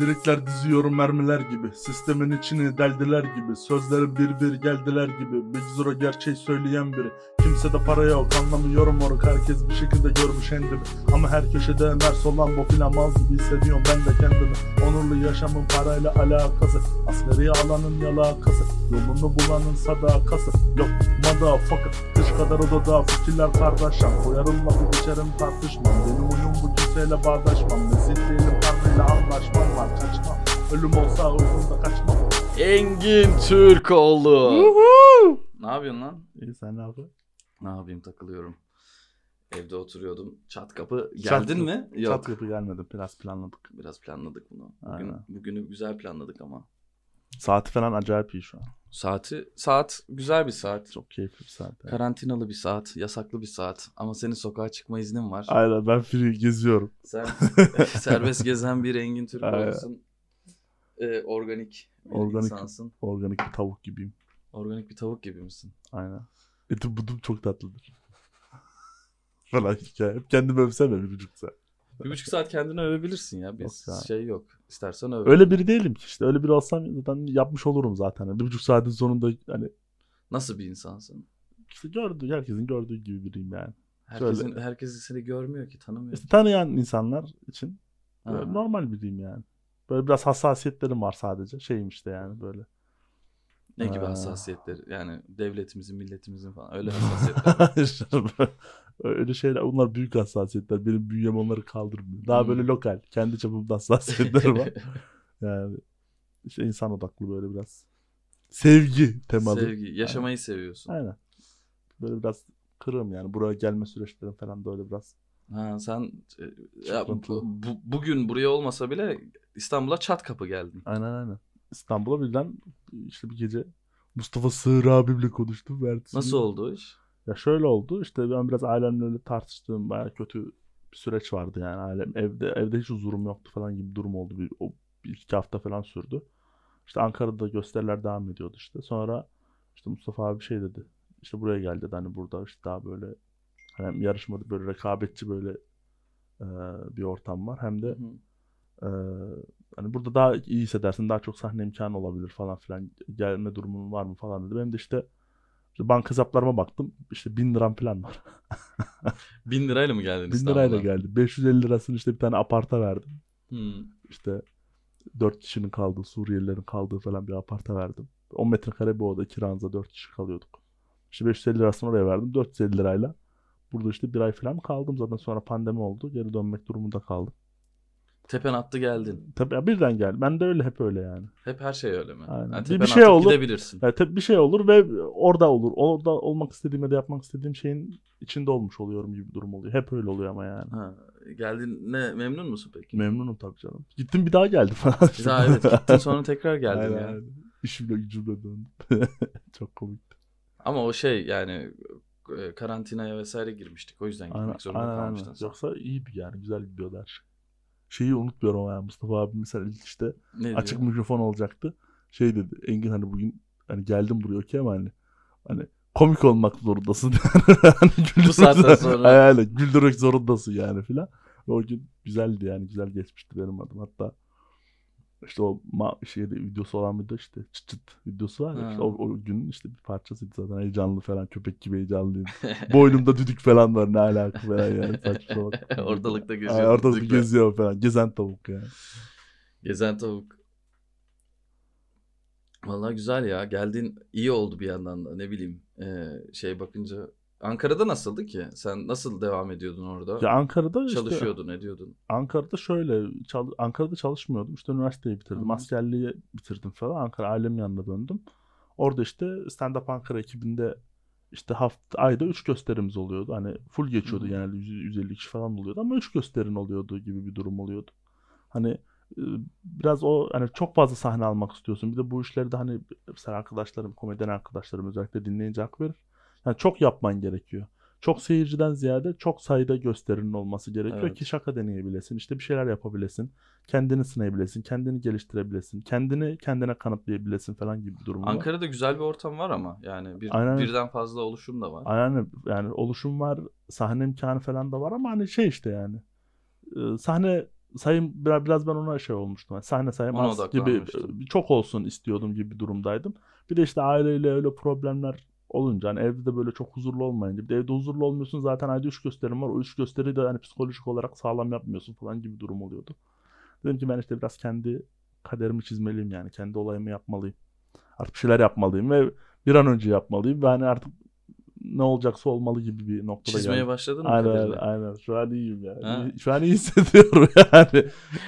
Lirikler diziyorum mermiler gibi Sistemin içini deldiler gibi Sözleri bir bir geldiler gibi. Big Zero gerçeği söyleyen biri Kimse de para yok anlamıyorum moruk Herkes bir şekilde görmüş kendimi Ama her köşede mers olan bu filan mal gibi hissediyorum ben de kendimi. Onurlu yaşamın parayla alakası Askeri alanın yalakası Yolunu bulanın sadakası. Yok motherfucker Kış kadar odada fikirler kardeşim Koyarım lafı geçerim tartışmam. Benim uyum bu kimseyle bağdaşmam. Mesih değilim tanrıyla anlaşmam var Kaçmam Ölüm olsa uykumda kaçmam Engin Türkoğlu. ne yapıyorsun lan? İyi sen ne yapıyorsun? Ne yapayım takılıyorum. Evde oturuyordum. Çat kapı. Çat Geldin kapı- mi? Yok. Çat kapı gelmedim biraz planladık. Biraz planladık bunu. Bugün, Aynen. bugünü güzel planladık ama. Saati falan acayip iyi şu an. Saati saat güzel bir saat. Çok keyifli bir saat. yani. Karantinalı bir saat, yasaklı bir saat ama senin sokağa çıkma iznin var. Aynen ben free geziyorum. Sen serbest gezen bir Engin Türkoğlu'sun. Ee, organik bir Organik. insansın. Organik bir tavuk gibiyim. Organik bir tavuk gibi misin? Aynen. Etim budum çok tatlıdır. falan hikaye. Hep kendimi övsem buçuk saat. Bir buçuk saat kendini övebilirsin ya. Biz Yok ya. şey yok. İstersen öv. Öyle biri değilim ki işte. Öyle biri olsam zaten yapmış olurum zaten. Bir buçuk saatin sonunda hani Nasıl bir insansın? işte gördüğü, herkesin gördüğü gibi biriyim yani. Herkesin, Şöyle- herkes seni görmüyor ki, tanımıyor. İşte tanıyan insanlar için Ha. normal biriyim yani. Böyle biraz hassasiyetlerim var sadece. Şeyim işte yani böyle. Ne gibi Ha. hassasiyetleri? Yani devletimizin, milletimizin falan öyle hassasiyetler. Öyle şeyler onlar büyük hassasiyetler. Benim bünyem onları kaldırmıyor. Daha Hmm. böyle lokal. Kendi çapımda hassasiyetlerim var. Yani işte insan odaklı böyle biraz. Sevgi temalı. Sevgi, yaşamayı seviyorsun. Aynen. Böyle biraz kırığım yani. Buraya gelme süreçlerim falan da öyle biraz. Ha sen e, ya, bu, bu- bugün buraya olmasa bile İstanbul'a çat kapı geldin. Aynen aynen. İstanbul'a birden işte bir gece Mustafa Sığır abimle konuştum. Ertesi Nasıl oldu iş? Ya şöyle oldu. işte ben biraz ailemle öyle tartıştığım baya kötü bir süreç vardı yani. Ailem evde evde hiç huzurum yoktu falan gibi bir durum oldu. Bir, o bir iki hafta falan sürdü. İşte Ankara'da gösteriler devam ediyordu işte. Sonra işte Mustafa abi şey dedi. İşte buraya gel dedi. Hani burada işte daha böyle hani hem yarışmada böyle rekabetçi böyle e, bir ortam var. Hem de e, hani burada daha iyi hissedersin. Daha çok sahne imkanı olabilir falan filan. Gelme durumun var mı falan dedi. Benim de işte işte banka hesaplarıma baktım. İşte bin liram falan var. Bin lirayla mı geldin Bin İstanbul'a? lirayla geldi. 550 lirasını işte bir tane aparta verdim. Hı. İşte 4 kişinin kaldığı, Suriyelilerin kaldığı falan bir aparta verdim. 10 metrekare bir oda, kiranza 4 kişi kalıyorduk. İşte 550 lirasını oraya verdim. 450 lirayla. Burada işte bir ay falan kaldım zaten sonra pandemi oldu. Geri dönmek durumunda kaldım. Tepen attı geldin. Tabii ya birden geldi. Ben de öyle hep öyle yani. Hep her şey öyle mi? Aynen. Yani Bir- bir şey olur. gidebilirsin. Yani tabii bir şey olur ve orada olur. Orada olmak istediğim ya da yapmak istediğim şeyin içinde olmuş oluyorum gibi bir durum oluyor. Hep öyle oluyor ama yani. Ha, geldin ne memnun musun peki? Memnunum tabii canım. Gittim bir daha geldim falan. Bir daha evet gittin sonra tekrar geldin Aynen, ya. aynen. İşimle gücümle döndüm. Çok komik. Ama o şey yani e, karantinaya vesaire girmiştik. O yüzden gitmek Aynen, zorunda aynen, kalmıştın aynen. Yoksa iyi bir yani güzel gidiyordu her şey. Şeyi unutmuyorum yani Mustafa abi mesela ilk işte Ne açık diyor? mikrofon olacaktı. Şey dedi Engin hani bugün hani geldim buraya okey ama hani hani komik olmak zorundasın. hani güldürmek- saatten sonra. Aynen, güldürmek zorundasın yani filan. O gün güzeldi yani güzel geçmişti benim adım. Hatta işte o ma- şeyde videosu olan bir de işte çıt çıt videosu var ya. Ha. işte o, o günün işte bir parçasıydı zaten heyecanlı falan köpek gibi heyecanlıyım. Boynumda düdük falan var ne alaka falan yani saçma. Ortalıkta geziyor. Ay, ortalıkta düdükle. geziyor falan. Gezen tavuk yani. Gezen tavuk. Vallahi güzel ya. Geldin iyi oldu bir yandan da ne bileyim. e, şey bakınca. Ankara'da nasıldı ki? Sen nasıl devam ediyordun orada? Ya Ankara'da işte Çalışıyordun, ediyordun. Ankara'da şöyle çal- Ankara'da çalışmıyordum. İşte üniversiteyi bitirdim. Hı hı. Askerliği bitirdim falan. Ankara ailemin yanına döndüm. Orada işte Stand Up Ankara ekibinde işte hafta ayda 3 gösterimiz oluyordu. Hani full geçiyordu Hı hı. genelde 100 150 kişi falan oluyordu ama 3 gösterin oluyordu gibi bir durum oluyordu. Hani biraz o hani çok fazla sahne almak istiyorsun. Bir de bu işleri de hani mesela arkadaşlarım, komedyen arkadaşlarım özellikle dinleyince hak verir. Yani çok yapman gerekiyor. Çok seyirciden ziyade çok sayıda gösterinin olması gerekiyor Evet. ki şaka deneyebilesin. işte bir şeyler yapabilesin. Kendini sınayabilesin. Kendini geliştirebilesin. Kendini kendine kanıtlayabilesin falan gibi bir durum var. Ankara'da güzel bir ortam var ama yani bir, Aynen. birden fazla oluşum da var. Aynen yani oluşum var, sahne imkanı falan da var ama hani şey işte yani e, sahne sayım biraz, biraz ben ona şey olmuştum. Yani sahne sayım Ona az gibi e, çok olsun istiyordum gibi bir durumdaydım. Bir de işte aileyle öyle problemler olunca hani evde de böyle çok huzurlu olmayınca bir de evde huzurlu olmuyorsun zaten ayda 3 gösterim var. O 3 gösteri de hani psikolojik olarak sağlam yapmıyorsun falan gibi durum oluyordu. Dedim ki ben işte biraz kendi kaderimi çizmeliyim yani. Kendi olayımı yapmalıyım. Artık bir şeyler yapmalıyım ve bir an önce yapmalıyım. Ve hani artık ne olacaksa olmalı gibi bir noktada Çizmeye geldim. başladın mı Aynen, kaderine? aynen. Şu an iyiyim yani. Ha. Şu an iyi hissediyorum yani.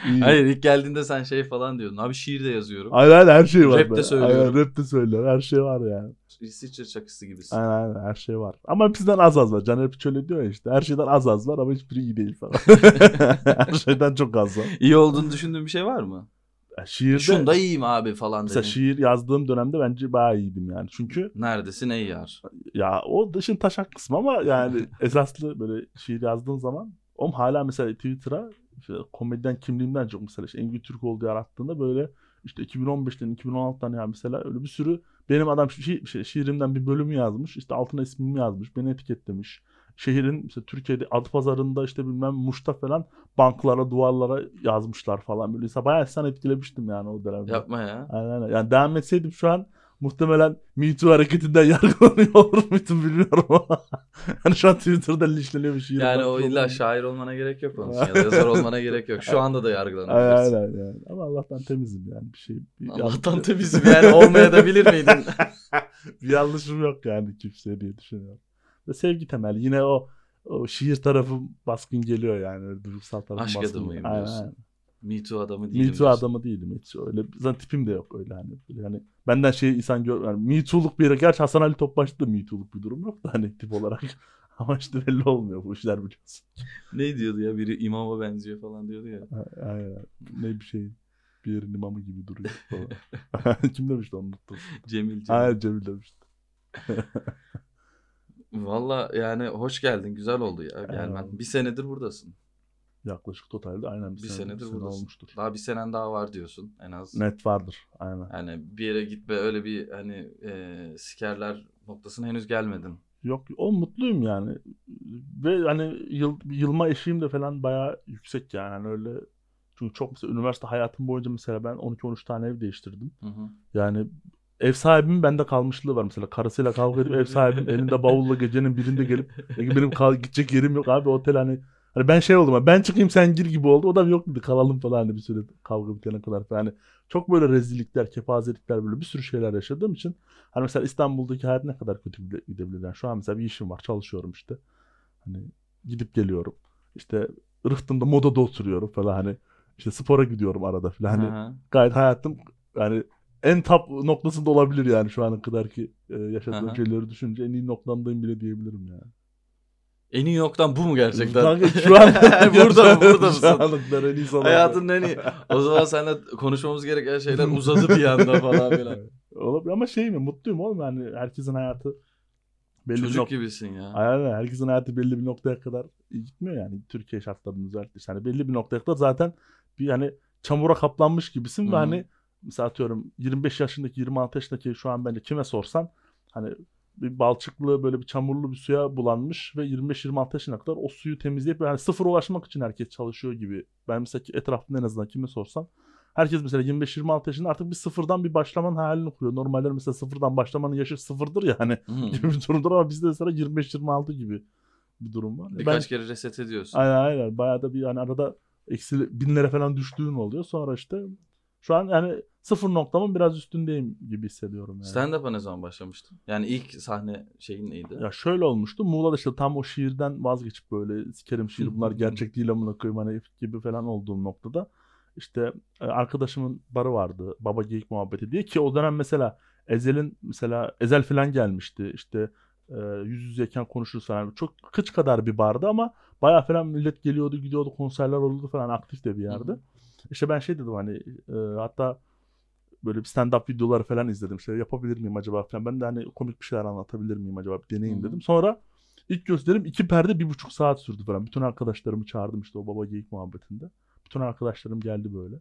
İyiyim. Hayır ilk geldiğinde sen şey falan diyordun. Abi şiir de yazıyorum. Aynen aynen, her şey var. Rap de be. söylüyorum. Aynen, rap de söylüyorum. Her şey var yani. İsviçre çakısı gibisin. Aynen aynen her şey var. Ama bizden az az var. Caner Piç öyle diyor ya işte. Her şeyden az az var ama hiçbiri iyi değil falan. her şeyden çok az var. İyi olduğunu düşündüğün bir şey var mı? Ya şiirde Şunda iyiyim abi falan mesela dedin. şiir yazdığım dönemde bence bayağı iyiydim yani. Çünkü Neredesin ey yar? ya o dışın taşak kısmı ama yani esaslı böyle şiir yazdığın zaman o hala mesela Twitter'a işte komedyen kimliğimden çok mesela işte Engin Türkoğlu diye arattığında böyle işte 2015'ten 2016'dan yani mesela öyle bir sürü benim adam şi- şi- şiirimden bir bölümü yazmış işte altına ismimi yazmış beni etiketlemiş. Şehrin işte Türkiye'de Adpazarı'nda işte bilmem Muş'ta falan banklara duvarlara yazmışlar falan böyle. Mesela bayağı insan etkilemiştim yani o dönemde. Yapma ya. Aynen aynen. Yani devam etseydim şu an muhtemelen Me Too hareketinden yargılanıyor olur muydum bilmiyorum ama. hani şu an Twitter'da linçleniyor bir şiir. Yani o illa şair olmana gerek yok onun ya da yazar olmana gerek yok. Şu anda da yargılanabilirsin. aynen yani. Ama Allah'tan temizim yani bir şey. Bir Allah'tan yanlış- temizim yani olmaya da bilir miydin? bir yanlışım yok yani kimseye diye düşünüyorum. Ve sevgi temeli. Yine o, o şiir tarafı baskın geliyor yani. Öyle duygusal tarafı Aşk baskın adamıyım. Aynen, diyorsun. aynen. Me Too adamı değilim. Me Too diyorsun. adamı değilim hiç. Öyle zaten tipim de yok öyle hani. Hani benden şey insan gör yani Me Too'luk bir yere. Gerçi Hasan Ali Topbaş'ta da Me Too'luk bir durum yok da hani tip olarak. Ama işte belli olmuyor bu işler biliyorsun. Ne diyordu ya biri imama benziyor falan diyordu ya. Aynen. Ne bir şey. Bir yerin imamı gibi duruyor falan. Kim demişti onu unuttum. Cemil Cemil. Aynen Cemil demişti. Valla yani hoş geldin. Güzel oldu ya gelmen. Bir senedir buradasın. Yaklaşık totalde aynen bir, Bir sene, senedir bir sene buradasın. olmuştur. Daha bir senen daha var diyorsun en az. Net vardır. Aynen. Yani bir yere gitme öyle bir hani e, sikerler noktasına henüz gelmedin. Yok o mutluyum yani. Ve hani yıl, yılma eşiğim de falan bayağı yüksek yani. Hani öyle çünkü çok mesela üniversite hayatım boyunca mesela ben 12-13 tane ev değiştirdim. Hı hı. Yani ev sahibimin bende kalmışlığı var mesela. Karısıyla kavga edip ev sahibim elinde bavulla gecenin birinde gelip "Ya benim kal gidecek yerim yok abi otel hani Hani ben şey oldum ben çıkayım sen gir gibi oldu. O da yok dedi kalalım falan hani bir süre kavga bitene kadar falan. Hani çok böyle rezillikler, kepazelikler böyle bir sürü şeyler yaşadığım için hani mesela İstanbul'daki hayat ne kadar kötü gide- gidebilir yani. Şu an mesela bir işim var çalışıyorum işte. Hani gidip geliyorum. İşte Rıhtım'da modada oturuyorum falan hani. işte spora gidiyorum arada falan. Hani gayet hayatım yani en top noktasında olabilir yani şu ana kadar ki e, yaşadığım Aha. şeyleri düşününce en iyi noktamdayım bile diyebilirim yani. En iyi noktan bu mu gerçekten? Kanka şu an burada burada Şu mısın? kadar en iyi. Hayatın en iyi. O zaman seninle konuşmamız gereken şeyler uzadı bir anda falan filan. Olabilir ama şey mi mutluyum oğlum yani herkesin hayatı belli bir Çocuk nokta. gibisin ya. Aynen herkesin hayatı belli bir noktaya kadar gitmiyor yani Türkiye şartlarında özellikle. Hani belli bir noktaya kadar zaten bir hani çamura kaplanmış gibisin Hı ve hani mesela atıyorum 25 yaşındaki 26 yaşındaki şu an bence kime sorsan hani bir balçıklı böyle bir çamurlu bir suya bulanmış ve 25-26 yaşına kadar o suyu temizleyip yani sıfır ulaşmak için herkes çalışıyor gibi. Ben mesela etrafımda en azından kime sorsam herkes mesela 25-26 yaşında artık bir sıfırdan bir başlamanın hayalini kuruyor. Normalde mesela sıfırdan başlamanın yaşı sıfırdır ya hani Hı. gibi bir durumdur ama bizde mesela 25-26 gibi bir durum var. Birkaç kere reset ediyorsun. Aynen aynen. Bayağı da bir yani arada eksi binlere falan düştüğün oluyor. Sonra işte şu an yani sıfır noktamın biraz üstündeyim gibi hissediyorum yani. Stand-up'a ne zaman başlamıştın? Yani ilk sahne şeyin neydi? Ya şöyle olmuştu. Muğla'da işte tam o şiirden vazgeçip böyle sikerim şiir bunlar gerçek değil amına koyayım hani gibi falan olduğum noktada işte e, arkadaşımın barı vardı. Baba Geyik Muhabbeti diye ki o dönem mesela Ezel'in mesela Ezel falan gelmişti. İşte e, yüz yüzeyken konuşuruz falan. Çok kıç kadar bir bardı ama bayağı falan millet geliyordu gidiyordu konserler oluyordu falan aktif de bir yerde. Hı hı. İşte ben şey dedim hani e, hatta böyle bir stand-up videoları falan izledim. İşte yapabilir miyim acaba falan. Ben de hani komik bir şeyler anlatabilir miyim acaba bir hı. dedim. Sonra ilk gösterim iki perde bir buçuk saat sürdü falan. Bütün arkadaşlarımı çağırdım işte o baba geyik muhabbetinde. Bütün arkadaşlarım geldi böyle.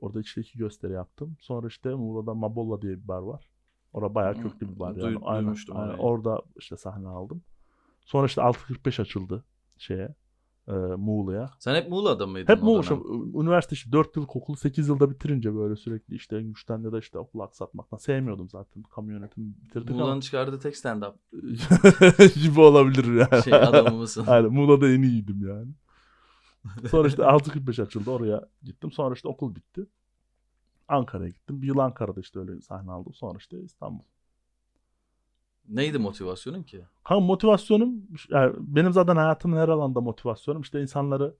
Orada işte iki gösteri yaptım. Sonra işte Muğla'da Mabolla diye bir bar var. Orada bayağı köklü bir bar duy- yani. Aynen, duymuştum aynen. orayı. Orada işte sahne aldım. Sonra işte 6.45 açıldı şeye. E, Muğla'ya. Sen hep Muğla'da mıydın Hep Muğla. Üniversite işte 4 yıl okulu 8 yılda bitirince böyle sürekli işte en güçten ya da işte okul aksatmaktan sevmiyordum zaten. Kamu yönetimi bitirdik Muğla'nın ama çıkardığı tek stand-up gibi olabilir yani. şey adamı mısın? Aynen Muğla'da en iyiydim yani. Sonra işte 6.45 açıldı oraya gittim. Sonra işte okul bitti. Ankara'ya gittim. Bir yıl Ankara'da işte öyle sahne aldım. Sonra işte İstanbul. Neydi motivasyonun ki? Kanka motivasyonum yani benim zaten hayatımın her alanda motivasyonum işte insanları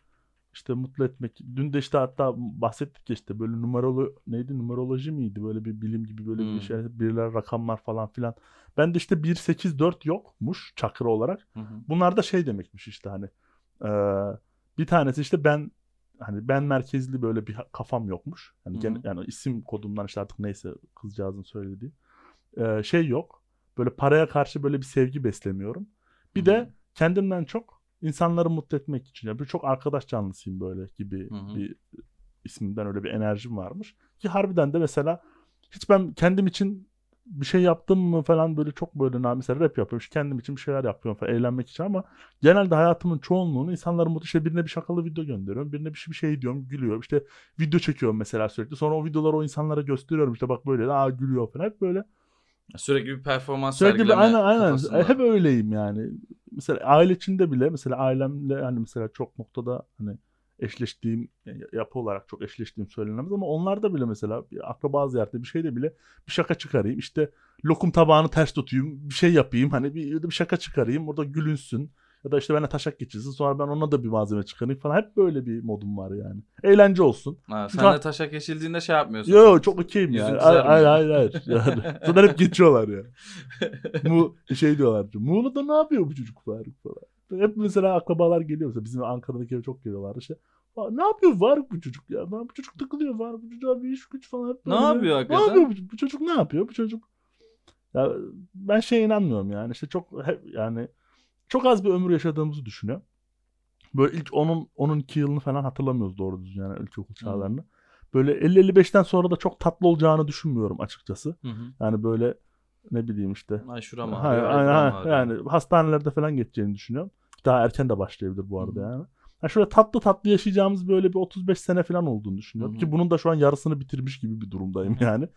işte mutlu etmek. Dün de işte hatta bahsettik işte böyle numerolo neydi numeroloji miydi böyle bir bilim gibi böyle Hmm. bir şey biriler rakamlar falan filan. Ben de işte 1 8 4 yokmuş çakra olarak. Hı hı. Bunlar da şey demekmiş işte hani eee, bir tanesi işte ben hani ben merkezli böyle bir ha- kafam yokmuş. Yani, Hı gen- hı. yani isim kodumdan işte artık neyse kızcağızın söylediği. Eee, şey yok. Böyle paraya karşı böyle bir sevgi beslemiyorum. Bir Hı de kendimden çok insanları mutlu etmek için. Yani çok arkadaş canlısıyım böyle gibi Hı hı. bir ismimden öyle bir enerjim varmış. Ki harbiden de mesela hiç ben kendim için bir şey yaptım mı falan böyle çok böyle mesela rap yapıyorum. işte kendim için bir şeyler yapıyorum falan eğlenmek için ama genelde hayatımın çoğunluğunu insanların mutlu işte birine bir şakalı video gönderiyorum. Birine bir şey, bir şey diyorum gülüyor. İşte video çekiyorum mesela sürekli. Sonra o videoları o insanlara gösteriyorum. işte bak böyle aa gülüyor falan. Hep böyle Sürekli bir performans Sürekli bir sergileme aynen aynen kafasında. hep öyleyim yani. Mesela aile içinde bile mesela ailemle hani mesela çok noktada hani eşleştiğim yapı olarak çok eşleştiğim söylenemez ama onlarda bile mesela bir akraba ziyareti bir şeyde bile bir şaka çıkarayım. İşte lokum tabağını ters tutayım, bir şey yapayım. Hani bir, bir şaka çıkarayım. Orada gülünsün. Ya da işte bana taşak geçirsin. Sonra ben ona da bir malzeme çıkarayım falan. Hep böyle bir modum var yani. Eğlence olsun. Ha, sen de taşak geçildiğinde şey yapmıyorsun. Yo yo, Çok- okeyim yani. kızarmıyor. Hayır hayır hayır. Yani, zaten hep geçiyorlar ya. Mu şey diyorlar. Muğla'da ne yapıyor bu çocuk Faruk falan. Hep mesela akrabalar geliyor. Mesela bizim Ankara'daki eve çok geliyorlar. İşte, "Aa, ne yapıyor Faruk bu çocuk ya? Lan Bu çocuk takılıyor Faruk. Bu çocuğa bir iş güç falan. Hep Ne böyle. yapıyor Ne hakikaten? yapıyor bu, bu çocuk ne yapıyor bu çocuk? Ya, ben şeye inanmıyorum yani. İşte çok hep yani çok az bir ömür yaşadığımızı düşünüyorum. Böyle ilk onun onun iki yılını falan hatırlamıyoruz doğru düzgün yani ilkokul çağlarını. Böyle 50-55'ten sonra da çok tatlı olacağını düşünmüyorum açıkçası. Hı hı. Yani böyle ne bileyim işte. Ay şuram Ha, aynen, ha, ağrıyor. yani hastanelerde falan geçeceğini düşünüyorum. Daha erken de başlayabilir bu arada Hı hı. yani. Ha şöyle tatlı tatlı yaşayacağımız böyle bir 35 sene falan olduğunu düşünüyorum. Hı hı. Ki bunun da şu an yarısını bitirmiş gibi bir durumdayım Hı hı. yani.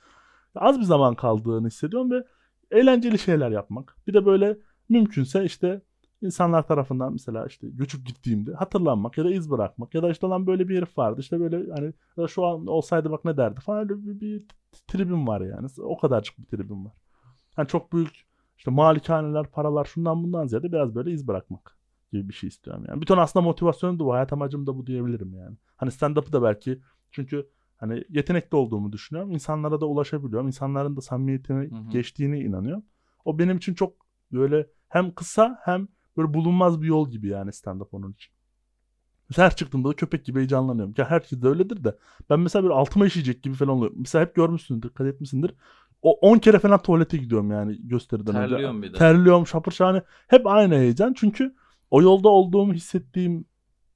Az bir zaman kaldığını hissediyorum ve eğlenceli şeyler yapmak. Bir de böyle mümkünse işte insanlar tarafından mesela işte göçüp gittiğimde hatırlanmak ya da iz bırakmak ya da işte lan böyle bir herif vardı işte böyle hani şu an olsaydı bak ne derdi falan öyle bir, bir tribim var yani. O kadarcık bir tribim var. Hani çok büyük işte malikaneler, paralar şundan bundan ziyade biraz böyle iz bırakmak gibi bir şey istiyorum yani. Bir ton aslında motivasyonum da bu. Hayat amacım da bu diyebilirim yani. Hani stand-up'ı da belki çünkü hani yetenekli olduğumu düşünüyorum. İnsanlara da ulaşabiliyorum. İnsanların da samimiyetine Hı hı. geçtiğine inanıyorum. O benim için çok böyle hem kısa hem böyle bulunmaz bir yol gibi yani stand-up onun için. Mesela her çıktığımda da köpek gibi heyecanlanıyorum. Ya herkes de öyledir de. Ben mesela böyle altıma işeyecek gibi falan oluyorum. Mesela hep görmüşsündür, dikkat etmişsindir. O 10 kere falan tuvalete gidiyorum yani gösteriden önce. Terliyorum bir de. Terliyorum şapır şahane. Hep aynı heyecan. Çünkü o yolda olduğumu hissettiğim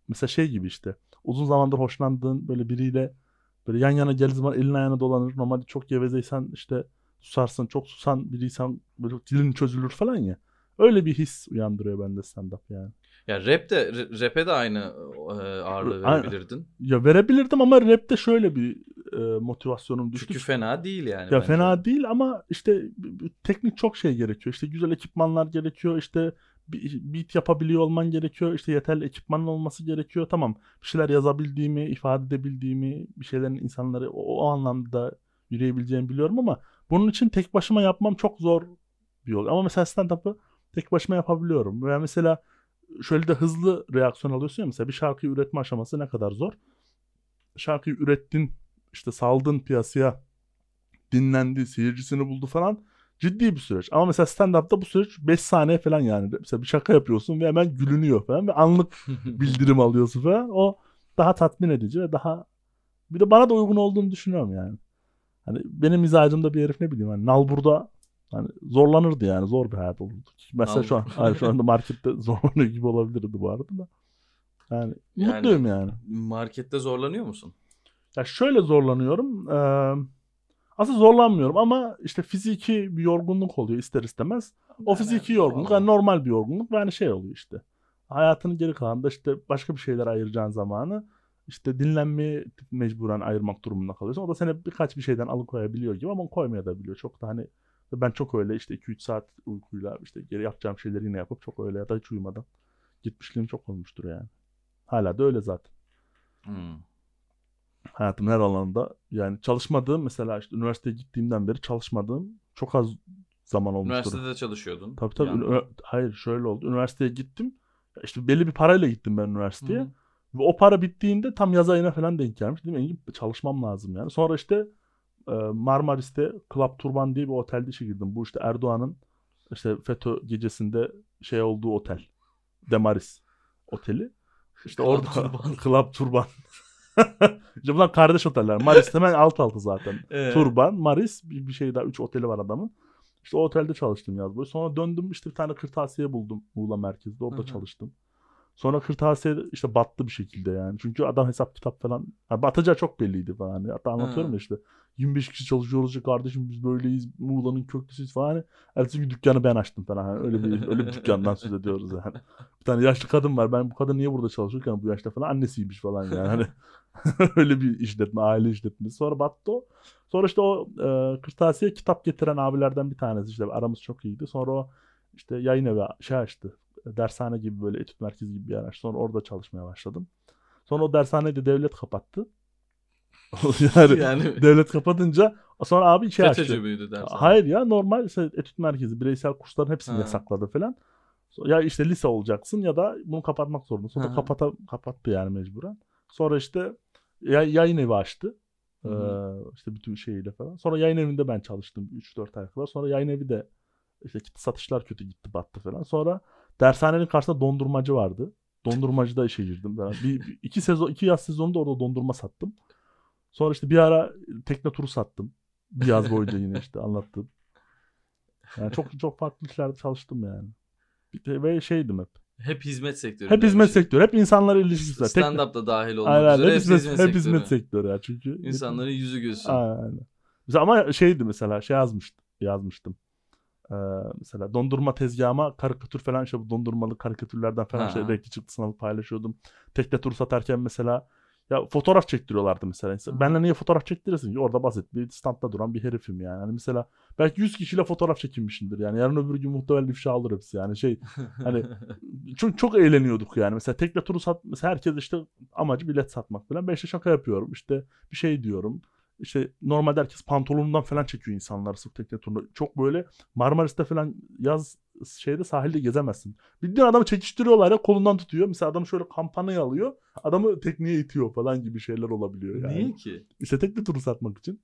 mesela şey gibi işte. Uzun zamandır hoşlandığın böyle biriyle böyle yan yana geldiği zaman elin ayağına dolanır. Normalde çok gevezeysen işte susarsın. Çok susan biriysen böyle dilin çözülür falan ya. Öyle bir his uyandırıyor bende stand-up yani. Ya rap de rap'e de aynı e, ağırlığı verebilirdin. Ya verebilirdim ama rapte şöyle bir e, motivasyonum düştü. Çünkü fena değil yani. Ya bence. fena değil ama işte teknik çok şey gerekiyor. İşte güzel ekipmanlar gerekiyor. İşte beat yapabiliyor olman gerekiyor. İşte yeterli ekipmanın olması gerekiyor. Tamam bir şeyler yazabildiğimi, ifade edebildiğimi, bir şeylerin insanları o, o anlamda yürüyebileceğimi biliyorum ama bunun için tek başıma yapmam çok zor bir yol. Ama mesela stand-up'ı tek başıma yapabiliyorum. Veya mesela şöyle de hızlı reaksiyon alıyorsun ya mesela bir şarkıyı üretme aşaması ne kadar zor. Şarkıyı ürettin, işte saldın piyasaya, dinlendi, seyircisini buldu falan. Ciddi bir süreç. Ama mesela stand-up'ta bu süreç 5 saniye falan yani. Mesela bir şaka yapıyorsun ve hemen gülünüyor falan ve anlık bildirim alıyorsun falan. O daha tatmin edici ve daha bir de bana da uygun olduğunu düşünüyorum yani. Hani benim mizacımda bir herif ne bileyim hani Nalbur'da hani zorlanırdı yani zor bir hayat olurdu. Mesela şu an hayır, şu anda markette zorlanıyor gibi olabilirdi bu arada da. Yani, Yani- mutluyum yani. Markette zorlanıyor musun? Ya şöyle zorlanıyorum. eee, aslında zorlanmıyorum ama işte fiziki bir yorgunluk oluyor ister istemez. O fiziki yorgunluk yani normal bir yorgunluk ve hani şey oluyor işte. hayatının geri kalanında işte başka bir şeyler ayıracağın zamanı işte dinlenmeye mecburen ayırmak durumunda kalıyorsun. O da seni birkaç bir şeyden alıkoyabiliyor gibi ama koymaya da biliyor. Çok da hani ben çok öyle işte 2-3 saat uykuyla işte geri yapacağım şeyleri yine yapıp çok öyle ya da hiç uyumadan gitmişliğim çok olmuştur yani. Hala da öyle zaten. Hmm. Hayatımın her alanında yani çalışmadığım mesela işte üniversiteye gittiğimden beri çalışmadığım çok az zaman olmuştur. Üniversitede çalışıyordun. Tabii tabii. Yani. Hayır şöyle oldu. Üniversiteye gittim. İşte belli bir parayla gittim ben üniversiteye. Hı. Ve o para bittiğinde tam yaz ayına falan denk gelmiş. Dedim Engin çalışmam lazım yani. Sonra işte Marmaris'te Club Turban diye bir otelde işe girdim. Bu işte Erdoğan'ın işte FETÖ gecesinde şey olduğu otel. Demaris oteli. İşte Club orada Turban. Club Turban. işte bunlar kardeş oteller. Maris hemen alt alta zaten. Ee, Turban, Maris bir, bir şey daha. Üç oteli var adamın. İşte o otelde çalıştım yaz boyu. Sonra döndüm işte bir tane kırtasiye buldum Muğla merkezde. Orada Hı hı. çalıştım. Sonra kırtasiye işte battı bir şekilde yani. Çünkü adam hesap kitap falan. Ha, batacağı çok belliydi falan. Hatta anlatıyorum Hı. ya işte. 25 kişi çalışıyoruz ya kardeşim biz böyleyiz. Muğla'nın köklüsüyüz falan. Ertesi gün dükkanı ben açtım falan. Hani öyle bir öyle bir dükkandan söz ediyoruz yani. Bir tane yaşlı kadın var. Ben bu kadın niye burada çalışırken bu yaşta falan annesiymiş falan yani. Hani öyle bir işletme, aile işletmesi. Sonra battı o. Sonra işte o e, kırtasiye kitap getiren abilerden bir tanesi işte aramız çok iyiydi. Sonra o işte yayın evi şey açtı. Dershane gibi böyle etüt merkezi gibi bir yer açtı. Sonra orada çalışmaya başladım. Sonra o dershaneyi de devlet kapattı. Yani, yani devlet kapatınca sonra abi şey açtı. FETÖ'cü müydü dersen? Hayır ya normal işte etüt merkezi bireysel kursların hepsini Ha. yasakladı falan. Ya işte lise olacaksın ya da bunu kapatmak zorundasın. Hı. kapata, kapattı yani mecburen. Sonra işte ya- yayın evi açtı. Ee, işte bütün şeyiyle falan. Sonra yayın evinde ben çalıştım 3-4 ay kadar. Sonra yayın evi de işte satışlar kötü gitti battı falan. Sonra dershanenin karşısında dondurmacı vardı. Dondurmacıda işe girdim. Ben bir, bir- iki sezon iki yaz sezonunda orada dondurma sattım. Sonra işte bir ara tekne turu sattım. Bir yaz boyunca yine işte anlattım. Yani çok çok farklı işlerde çalıştım yani. Ve şeydim hep. Hep hizmet sektörü. Hep hizmet sektörü. Hep insanlarla ilişkisi. Tekne- Stand-up da dahil olmak Aynen, üzere hep, hep, hizmet, hizmet, hep sektörü. hizmet sektörü ya çünkü. İnsanların yüzü gözü. Aynen. Mesela ama şeydi mesela şey yazmıştım. yazmıştım. Ee, mesela dondurma tezgahıma karikatür falan işte bu dondurmalı karikatürlerden falan Ha. şey renkli çıktısını alıp paylaşıyordum. Tekne turu satarken mesela ya fotoğraf çektiriyorlardı mesela. Hı. Benle niye fotoğraf çektirirsin ki? Orada basit bir standta duran bir herifim yani. Hani mesela belki 100 kişiyle fotoğraf çekinmişimdir yani. Yarın öbür gün muhtemelen ifşa alır hepsi yani. Şey hani çok çok eğleniyorduk yani. Mesela tekne turu sat mesela herkes işte amacı bilet satmak falan. Ben işte şaka yapıyorum. İşte bir şey diyorum. İşte normalde herkes pantolonundan falan çekiyor insanlar sırf tekne turunda. Çok böyle Marmaris'te falan yaz şeyde sahilde gezemezsin. Bildiğin adamı çekiştiriyorlar ya kolundan tutuyor. Mesela adam şöyle kampanayı alıyor. Adamı tekneye itiyor falan gibi şeyler olabiliyor yani. Niye ki? İşte tekne turu satmak için.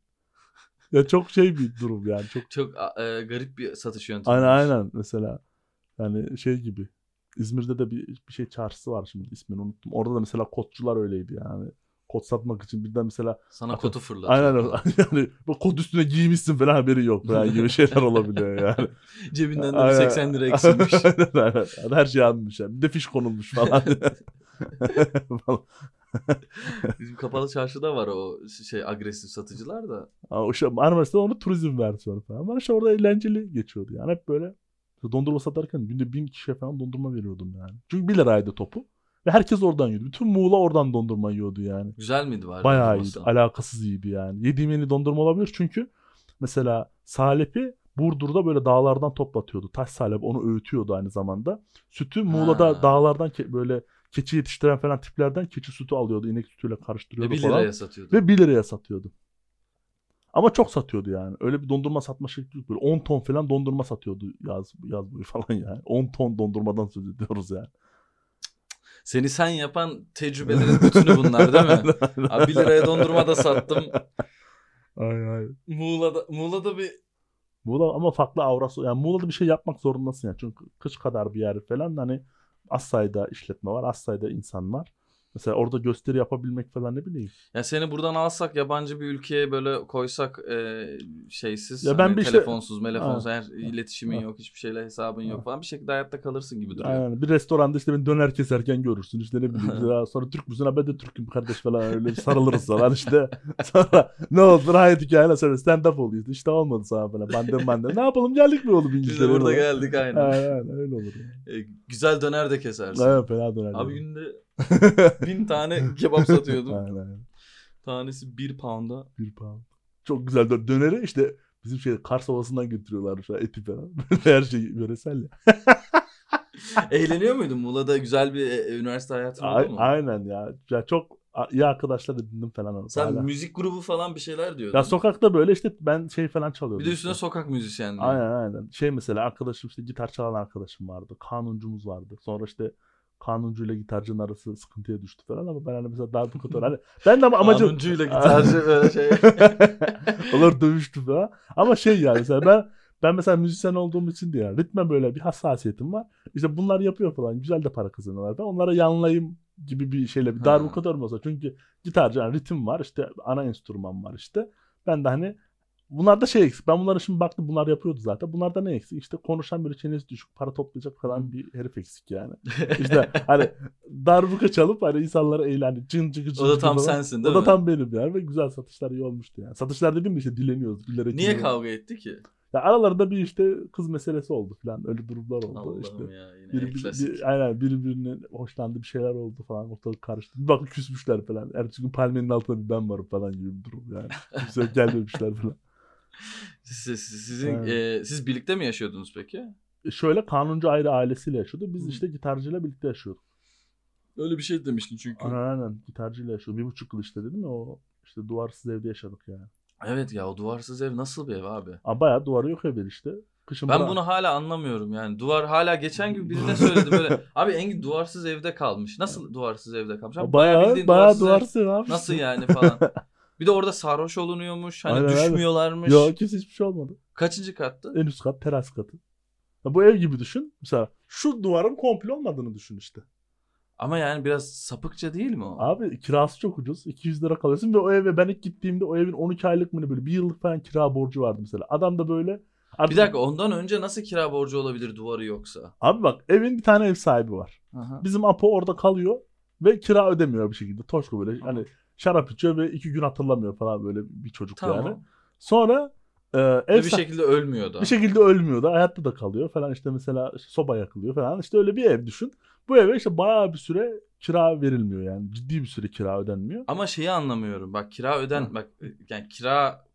Ya çok şey bir durum yani. Çok Çok e, garip bir satış yöntemi. Aynen aynen mesela yani şey gibi İzmir'de de bir, bir şey çarşısı var şimdi ismini unuttum. Orada da mesela kotçular öyleydi yani. Kot satmak için birden mesela Sana Atıyorum. kotu fırlatıyor. aynen öyle. yani bu kot üstüne giymişsin falan haberi yok falan gibi şeyler olabiliyor yani. Cebinden de bir Aynen. 80 lira eksilmiş. aynen, aynen. Her şey alınmış yani. Bir de fiş konulmuş falan. Bizim kapalı çarşıda var o şey agresif satıcılar da. Ama o şey, Marmaris'te onu turizm versiyonu falan. Ama işte orada eğlenceli geçiyordu yani. Hep böyle dondurma satarken günde bin kişiye falan dondurma veriyordum yani. Çünkü 1 liraydı topu. Ve herkes oradan yiyordu. Bütün Muğla oradan dondurma yiyordu yani. Güzel miydi var? Bayağı iyiydi. Alakasız iyiydi yani. Yediğim en iyi dondurma olabilir. Çünkü mesela Salep'i Burdur'da böyle dağlardan toplatıyordu. Taş salep onu öğütüyordu aynı zamanda. Sütü Muğla'da Ha. dağlardan ke- böyle keçi yetiştiren falan tiplerden keçi sütü alıyordu. inek sütüyle Ve karıştırıyordu 1 falan. liraya satıyordu. Ve 1 liraya satıyordu. Ama çok satıyordu yani. Öyle bir dondurma satma şekli yok. Böyle 10 ton falan dondurma satıyordu yaz, yaz boyu falan yani. 10 ton dondurmadan söz ediyoruz yani. Seni sen yapan tecrübelerin bütünü bunlar değil mi? Abi 1 liraya dondurma da sattım. ay ay. Muğla'da, Muğla'da bir Muğla ama farklı aurası. Yani Muğla'da bir şey yapmak zorundasın yani. Çünkü kış kadar bir yer falan hani az sayıda işletme var. Az sayıda insan var. Mesela orada gösteri yapabilmek falan ne bileyim. Ya seni buradan alsak yabancı bir ülkeye böyle koysak e, şeysiz Ya ben hani bir telefonsuz, telefonsuz Ha. her iletişimin Ha. yok, hiçbir şeyle hesabın yok Ha. falan bir şekilde hayatta kalırsın gibi duruyor. Aynen. Bir restoranda işte beni döner keserken görürsün. İşte ne bileyim. ya sonra Türk müsün? Ben de Türk'üm kardeş falan öyle sarılırız falan işte. Sonra ne oldu? Hayat hikayeyle sonra stand up oluyor. İşte olmadı sana falan. Bandem bandem. Ne yapalım geldik mi oğlum Biz İngilizce? de burada geldik aynen. Aynen öyle olur. Yani. E, güzel döner de kesersin. Evet fena döner. Abi günde bin tane kebap satıyordum. aynen aynen. Tanesi bir pound'a. Bir pound. Çok güzel dö- döneri işte bizim şey Kars Ovası'ndan getiriyorlar şu an eti falan. Her şey yöresel ya. Eğleniyor muydun? Muğla'da güzel bir e, üniversite hayatın A- oldu mu? aynen ya. ya. Çok a- iyi arkadaşlar edindim falan. Sen hala. müzik grubu falan bir şeyler diyordun. Ya sokakta böyle işte ben şey falan çalıyordum. bir de üstüne işte. sokak müzisyenliği. Aynen aynen. Şey mesela arkadaşım işte gitar çalan arkadaşım vardı. Kanuncumuz vardı. Sonra işte kanuncuyla gitarcının arası sıkıntıya düştü falan ama ben hani mesela darbukatör hani ben de ama amacım Kanuncuyla gitarcı böyle şey. Olur dövüştü falan. Ama şey yani mesela ben ben mesela müzisyen olduğum için diye yani ritme böyle bir hassasiyetim var. İşte bunlar yapıyor falan. Güzel de para kazanıyorlar. Ben onlara yanlayayım gibi bir şeyle bir mü olsa. Çünkü gitarcı yani ritim var işte ana enstrüman var işte. Ben de hani bunlarda şey eksik. Ben bunlara şimdi baktım bunlar yapıyordu zaten. Bunlarda ne eksik? İşte konuşan böyle çenesi düşük para toplayacak falan bir herif eksik yani. İşte hani darbuka çalıp hani insanlara eğlendi. Cın cıgı cın o da tam falan. sensin değil O da mi? tam benim yani ve güzel satışlar iyi olmuştu yani. Satışlar dediğim de işte dileniyoruz. Gülerek Niye dinliyoruz. kavga etti ki? Ya aralarında bir işte kız meselesi oldu falan. Öyle durumlar oldu Allah'ım işte. ya yine bir, bir, aynen birbirine hoşlandı bir şeyler oldu falan ortalık karıştı. Bir bakın küsmüşler falan. Ertesi gün palmenin altında bir ben varım falan gibi bir durum yani. Kimse gelmemişler falan. Siz, siz- sizin, Evet. e, siz birlikte mi yaşıyordunuz peki? E Şöyle kanuncu ayrı ailesiyle yaşıyordu. Biz Hı. işte gitarcıyla birlikte yaşıyorduk. Öyle bir şey demiştin çünkü. Aynen aynen gitarcıyla yaşıyorduk. Bir buçuk yıl işte dedim ya o işte duvarsız evde yaşadık yani. Evet ya o duvarsız ev nasıl bir ev abi? Ama bayağı duvarı yok evde işte. Kışın Ben bırak- bunu hala anlamıyorum yani. Duvar hala geçen gün birine söyledi böyle. Abi Engin duvarsız evde kalmış. Nasıl duvarsız evde kalmış? Abi bayağı bildiğin bayağı duvarsız duvarsız ev. Nasıl yani falan. Bir de orada sarhoş olunuyormuş. Hani Aynen, düşmüyorlarmış. Yok kimse hiçbir şey olmadı. Kaçıncı kattı? En üst kat teras katı. Ya bu ev gibi düşün. Mesela şu duvarın komple olmadığını düşün işte. Ama yani biraz sapıkça değil mi o? Abi kirası çok ucuz. 200 lira kalıyorsun ve o eve ben ilk gittiğimde o evin 12 aylık mı ne böyle bir yıllık falan kira borcu vardı mesela. Adam da böyle artık- Bir dakika ondan önce nasıl kira borcu olabilir duvarı yoksa? Abi bak evin bir tane ev sahibi var. Aha. Bizim Apo orada kalıyor ve kira ödemiyor bir şekilde. Toşko böyle hani şarap içiyor ve iki gün hatırlamıyor falan böyle bir çocuk yani. Tamam. Sonra e, ev bir şekilde ölmüyor da. Bir şekilde ölmüyor da hayatta da kalıyor falan işte mesela işte soba yakılıyor falan işte öyle bir ev düşün. Bu eve işte bayağı bir süre kira verilmiyor yani ciddi bir süre kira ödenmiyor. Ama şeyi anlamıyorum. Bak kira öden Hı. bak yani kira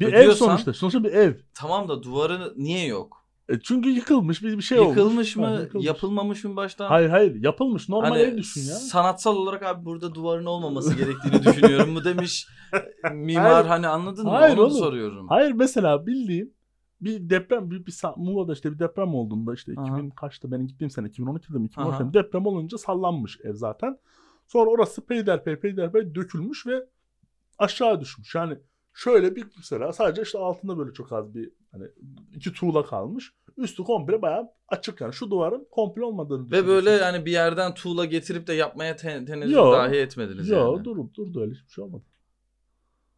Bir ev Ödüyorsan- sonuçta sonuçta bir ev. tamam da duvarı niye yok? E çünkü yıkılmış bir, bir şey olmuş. Yıkılmış mı? Ha, yıkılmış. Yapılmamış mı baştan? Hayır hayır yapılmış normal Hani ev düşün ya. Sanatsal olarak abi burada duvarın olmaması gerektiğini düşünüyorum mu demiş mimar Hayır. hani anladın mı? Hayır Onu oğlum. soruyorum. Hayır mesela bildiğin bir deprem bir, bir Muğla'da işte bir deprem olduğunda işte Aha. 2000 kaçta benim gittiğim sene 2012'de mi 2013'te Aha. mi deprem olunca sallanmış ev zaten. Sonra orası peyderpey peyderpey dökülmüş ve aşağı düşmüş. Yani şöyle bir mesela sadece işte altında böyle çok az bir hani iki tuğla kalmış. Üstü komple bayağı açık yani şu duvarın komple olmadığını Ve böyle yani bir yerden tuğla getirip de yapmaya te- tenezzül Yo. dahi etmediniz Yo yani. durdu durdu öyle hiçbir şey olmadı.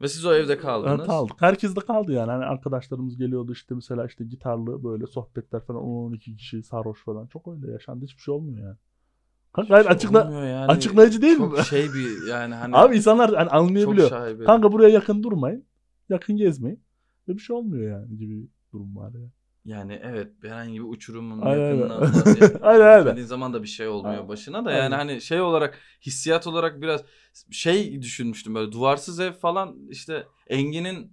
Ve siz o evde kaldınız. Evet, kaldık. Herkes de kaldı yani. Hani arkadaşlarımız geliyordu işte mesela işte gitarlı böyle sohbetler falan 12 kişi sarhoş falan. Çok öyle yaşandı. Hiçbir şey olmuyor yani. Kanka hayır, açıkla, Olmuyor yani. açıklayıcı değil mi? Çok şey bir yani hani Abi insanlar hani anlayabiliyor. Kanka buraya yakın durmayın. Yakın gezmeyin. Ve bir şey olmuyor yani gibi bir durum var ya. Yani evet herhangi bir uçurumun Aynen, aynen. yakınına Aynen, aynen. zaman da bir şey olmuyor Aynen. başına da yani Aynen. hani şey olarak hissiyat olarak biraz şey düşünmüştüm böyle duvarsız ev falan işte Engin'in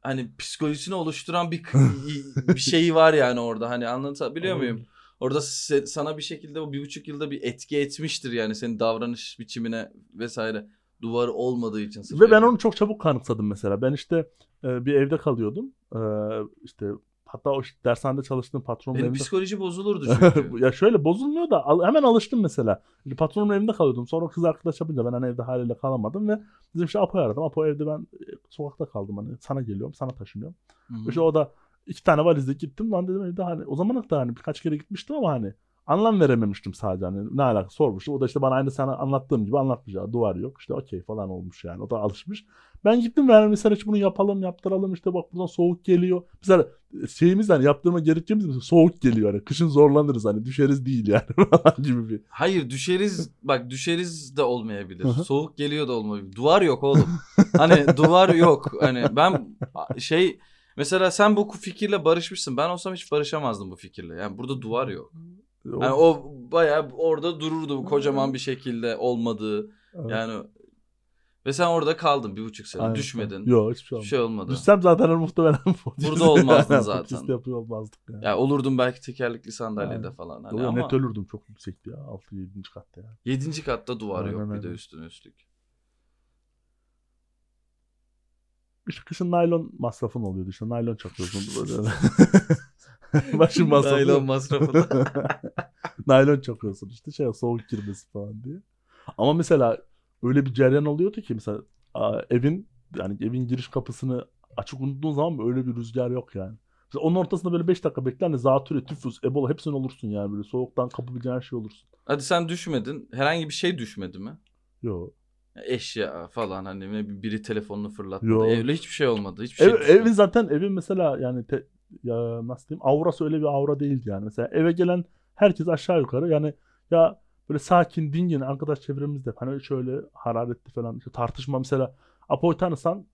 hani psikolojisini oluşturan bir bir şeyi var yani orada hani anlatabiliyor muyum? Orada se- sana bir şekilde o bir buçuk yılda bir etki etmiştir yani senin davranış biçimine vesaire duvarı olmadığı için. Ve ben onu çok çabuk kanıksadım mesela. Ben işte e, bir evde kalıyordum. E, işte hatta o dershanede çalıştığım patronun Benim evinde psikoloji bozulurdu çünkü. ya şöyle bozulmuyor da al- hemen alıştım mesela. Patronun evinde kalıyordum. Sonra kız arkadaş yapınca ben hani evde haliyle kalamadım ve bizim işte Apo'yu aradım. Apo evde ben e, sokakta kaldım hani sana geliyorum sana taşınıyorum. Hı hı. İşte o da iki tane valizle gittim. Lan dedim evde hani o zamana kadar hani birkaç kere gitmiştim ama hani anlam verememiştim sadece hani ne alaka sormuştum. O da işte bana aynı sana anlattığım gibi anlatmış ya duvar yok işte okey falan olmuş yani o da alışmış. Ben gittim yani mesela hiç bunu yapalım yaptıralım işte bak buradan soğuk geliyor. Mesela şeyimiz hani yaptırma gerekeceğimiz mesela soğuk geliyor hani kışın zorlanırız hani düşeriz değil yani falan gibi bir. Hayır düşeriz bak düşeriz de olmayabilir. Soğuk geliyor da olmayabilir. Duvar yok oğlum. hani duvar yok. Hani ben şey mesela sen bu fikirle barışmışsın. Ben olsam hiç barışamazdım bu fikirle. Yani burada duvar yok. Yani o bayağı orada dururdu kocaman bir şekilde olmadığı. Evet. Yani ve sen orada kaldın bir buçuk sene. Aynen. Düşmedin. Yok hiçbir şey Bir olmadı. şey olmadı. Düşsem zaten muhtemelen Burada olmazdın zaten. podcast yapıyor olmazdık yani. Ya olurdum belki tekerlekli sandalyede Aynen. falan. Hani Yok, ama net ölürdüm çok yüksekti ya 6-7. katta ya. yedinci katta duvar Aynen, yok bir de üstüne üstlük. İşte kışın naylon masrafın oluyordu işte naylon çakıyorsun böyle. Başın masrafı. Naylon masrafı. naylon çakıyorsun işte şey soğuk girmesi falan diye. Ama mesela öyle bir cereyan oluyordu ki mesela evin yani evin giriş kapısını açık unuttuğun zaman öyle bir rüzgar yok yani. Mesela onun ortasında böyle 5 dakika bekler hani zatürre, tifüs, ebola hepsini olursun yani böyle soğuktan kapabileceğin her şey olursun. Hadi sen düşmedin. Herhangi bir şey düşmedi mi? Yok. Ya Eşya falan hani biri telefonunu fırlatmadı. Yok. Evde hiçbir şey olmadı. Hiçbir şey Ev, düşmedi. evin zaten evin mesela yani te- ya nasıl diyeyim aurası öyle bir aura değildi yani. Mesela eve gelen herkes aşağı yukarı yani ya böyle sakin dingin arkadaş çevremizde hani şöyle hararetli falan işte tartışma mesela Apo'yu tanısan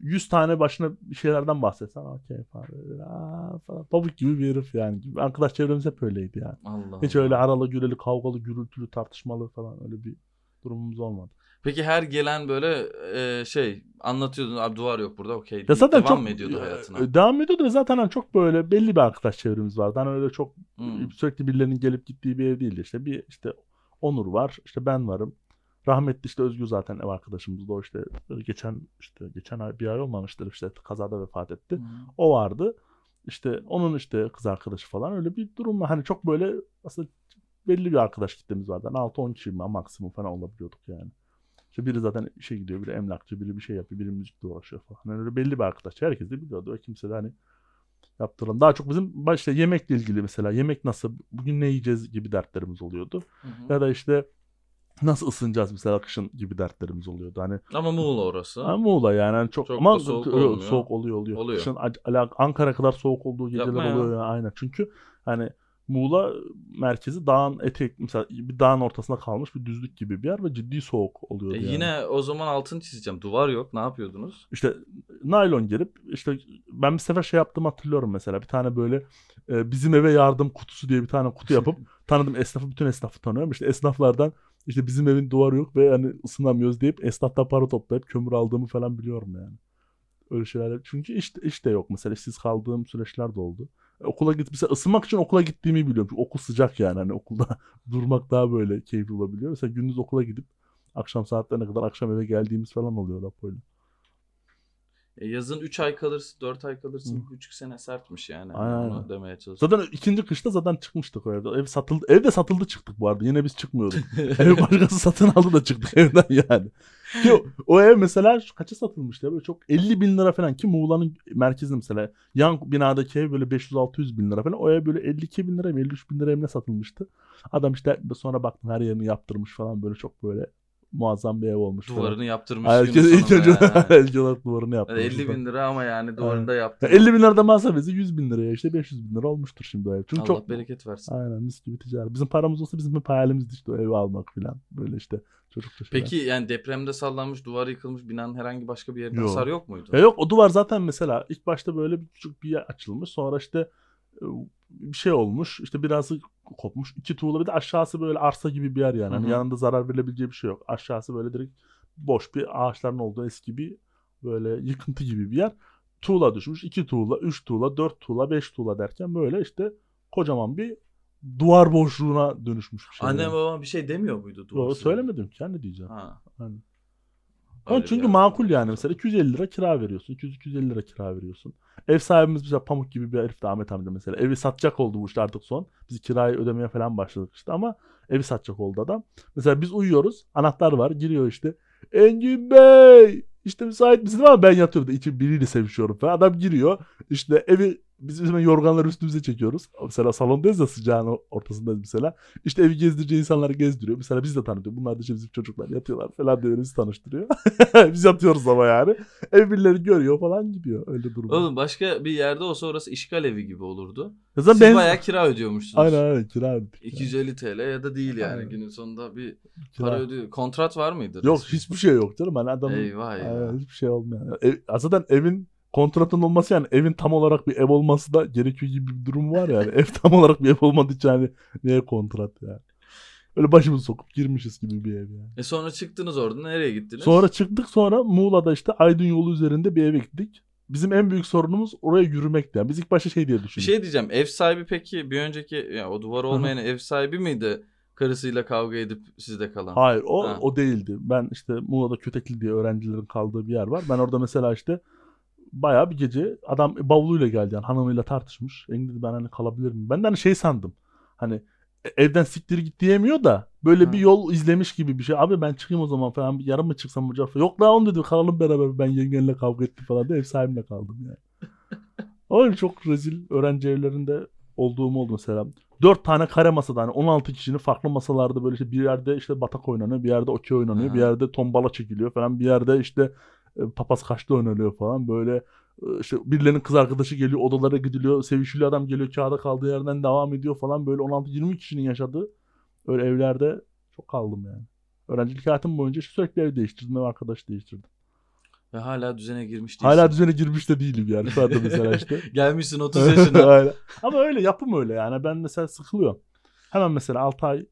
100 tane başına bir şeylerden bahsetsen okey falan, falan pamuk gibi bir herif yani. Arkadaş çevremiz hep öyleydi yani. Allah Hiç Allah. öyle aralı güreli kavgalı gürültülü tartışmalı falan öyle bir durumumuz olmadı. Peki her gelen böyle e, şey anlatıyordun abi duvar yok burada okey. Ya zaten devam çok mı ediyordu hayatına? e, Devam ediyordu ve zaten hani çok böyle belli bir arkadaş çevremiz vardı. Hani öyle çok Hmm. sürekli birilerinin gelip gittiği bir ev değildi. İşte bir işte Onur var, işte ben varım. Rahmetli işte Özgür zaten ev arkadaşımızdı. O işte geçen işte geçen ay bir ay olmamıştır işte kazada vefat etti. Hmm. O vardı. İşte onun işte kız arkadaşı falan öyle bir durum var. Hani çok böyle aslında belli bir arkadaş kitlemiz vardı. Hani 6-10 kişi maksimum falan olabiliyorduk yani. İşte biri zaten işe gidiyor, biri emlakçı, biri bir şey yapıyor, biri müzikle uğraşıyor falan. Hani öyle belli bir arkadaş. Herkes de biliyordu. Kimse de hani yaptıran. Daha çok bizim başta yemekle ilgili mesela yemek nasıl, bugün ne yiyeceğiz gibi dertlerimiz oluyordu. Hı hı. Ya da işte nasıl ısınacağız mesela kışın gibi dertlerimiz oluyordu. Hani Ama Muğla orası. ama Muğla yani hani çok, Çok ama soğuk olmuyor. soğuk oluyor oluyor. Oluyor. Kışın Ankara kadar soğuk olduğu geceler Yapma ya. oluyor ya aynen. Çünkü hani Muğla merkezi dağın etek mesela bir dağın ortasında kalmış bir düzlük gibi bir yer ve ciddi soğuk oluyordu E yani. yine o zaman altını çizeceğim. Duvar yok. Ne yapıyordunuz? İşte naylon gerip işte ben bir sefer şey yaptığımı hatırlıyorum mesela bir tane böyle e, bizim eve yardım kutusu diye bir tane kutu yapıp tanıdım esnafı bütün esnafı tanıyorum işte esnaflardan işte bizim evin duvarı yok ve hani ısınamıyoruz deyip esnaftan para toplayıp kömür aldığımı falan biliyorum yani. Öyle şeyler çünkü iş, iş de yok mesela işsiz kaldığım süreçler de oldu. Okula git mesela ısınmak için okula gittiğimi biliyorum. Çünkü okul sıcak yani hani okulda durmak daha böyle keyifli olabiliyor. Mesela gündüz okula gidip akşam saatlerine kadar akşam eve geldiğimiz falan oluyor Apo'yla. E yazın 3 ay kalırsın, 4 ay kalırsın. 1,5 sene sertmiş yani. Aynen, Onu demeye çalışıyorum. Zaten ikinci kışta zaten çıkmıştık o evde. Ev satıldı. Evde satıldı çıktık bu arada. Yine biz çıkmıyorduk. ev başkası satın aldı da çıktık evden yani. Ki o, o ev mesela kaça satılmıştı ya? Böyle çok 50 bin lira falan ki Muğla'nın merkezinde mesela yan binadaki ev böyle 500-600 bin lira falan. O ev böyle 52 bin lira mı 53 bin lira evine satılmıştı. Adam işte sonra baktım her yerini yaptırmış falan böyle çok böyle muazzam bir ev olmuş. falan. Duvarını yaptırmış Herkes ilk yani. ilk olarak duvarını yaptırmış. 50 bin lira ama yani duvarını da Ya yaptı. 50 bin lirada masrafesi 100 bin liraya işte 500 bin lira olmuştur şimdi o ev. Çünkü Allah çok bereket versin. Aynen mis gibi ticaret. Bizim paramız olsa bizim hep hayalimizdi işte o evi almak filan. Böyle işte şeyler. Peki yani depremde sallanmış, duvar yıkılmış binanın herhangi başka bir yerinde Yok. hasar yok muydu? Ya yok o duvar zaten mesela ilk başta böyle bir küçük bir yer açılmış. Sonra işte e, bir şey olmuş. İşte biraz kopmuş. iki tuğla bir de aşağısı böyle arsa gibi bir yer yani. Hani Hı hı. yanında zarar verilebileceği bir şey yok. Aşağısı böyle direkt boş bir ağaçların olduğu eski bir böyle yıkıntı gibi bir yer. Tuğla düşmüş. iki tuğla, üç tuğla, dört tuğla, beş tuğla derken böyle işte kocaman bir duvar boşluğuna dönüşmüş bir şey. Anne yani. babam bir şey demiyor muydu duvar? Yo, söylemedim ki. Ne diyeceğim? Ha. Hani. Bir çünkü yer. makul yani mesela 250 lira kira veriyorsun. 200-250 lira kira veriyorsun. Ev sahibimiz mesela Pamuk gibi bir herif de Ahmet amca mesela. Evi satacak oldu bu işte artık son. Biz kirayı ödemeye falan başladık işte ama evi satacak oldu adam. Mesela biz uyuyoruz. Anahtar var. Giriyor işte. Engin Bey işte müsait misin ama ben yatıyorum da içim biriyle sevişiyorum falan. Adam giriyor. işte evi Biz mesela yorganları üstümüze çekiyoruz. Mesela salondayız ya sıcağın ortasındayız mesela. İşte evi gezdireceği insanları gezdiriyor. Mesela biz de tanıtıyor. Bunlar da işte bizim çocuklar yatıyorlar falan diye bizi tanıştırıyor. biz yatıyoruz ama yani. Ev birileri görüyor falan gidiyor. Öyle durum. Oğlum başka bir yerde olsa orası işgal evi gibi olurdu. Ya zaten Siz ben- bayağı kira ödüyormuşsunuz. Aynen aynen kira ödedik. 250 TL ya da değil yani Aynen. günün sonunda bir Kira. para ödüyor. Kontrat var mıydı? Yok resmi? hiçbir şey yok canım. Hani adamın Eyvah eyvah. Aynen, hiçbir şey olmuyor. Ev, zaten evin kontratın olması yani evin tam olarak bir ev olması da gerekiyor gibi bir durum var yani. ev tam olarak bir ev olmadığı için hani neye kontrat yani. Öyle başımızı sokup girmişiz gibi bir ev yani. E sonra çıktınız oradan nereye gittiniz? Sonra çıktık sonra Muğla'da işte Aydın yolu üzerinde bir eve gittik. Bizim en büyük sorunumuz oraya yürümekti. Yani biz ilk başta şey diye bir düşündük. şey diyeceğim. Ev sahibi peki bir önceki ya o duvar olmayan ev sahibi miydi? Karısıyla kavga edip sizde kalan. Hayır o Ha. o değildi. Ben işte Muğla'da Kötekli diye öğrencilerin kaldığı bir yer var. Ben orada mesela işte bayağı bir gece adam bavuluyla geldi yani hanımıyla tartışmış. Engin dedi ben hani kalabilir miyim? Ben de hani şey sandım. Hani e- evden siktir git diyemiyor da böyle Ha. bir yol izlemiş gibi bir şey. Abi ben çıkayım o zaman falan bir yarın mı çıksam hocam falan. Yok lan onu dedi kalalım beraber ben yengenle kavga ettim falan diye ev sahibimle kaldım yani. Öyle çok rezil öğrenci evlerinde olduğum oldu mesela. Dört tane kare masada hani 16 kişinin farklı masalarda böyle işte bir yerde işte batak oynanıyor, bir yerde okey oynanıyor, Aha. bir yerde tombala çekiliyor falan, bir yerde işte papaz kaçta oynanıyor falan böyle e, işte birilerinin kız arkadaşı geliyor odalara gidiliyor sevişili adam geliyor kağıda kaldığı yerden devam ediyor falan böyle 16-20 kişinin yaşadığı öyle evlerde çok kaldım yani. Öğrencilik hayatım boyunca sürekli ev değiştirdim ev arkadaş değiştirdim. Ve hala düzene girmiş değilsin. Hala düzene girmiş de değilim yani şu anda mesela işte. Gelmişsin 30 yaşına. Ama öyle yapım öyle yani. Ben mesela sıkılıyorum. Hemen mesela 6 ay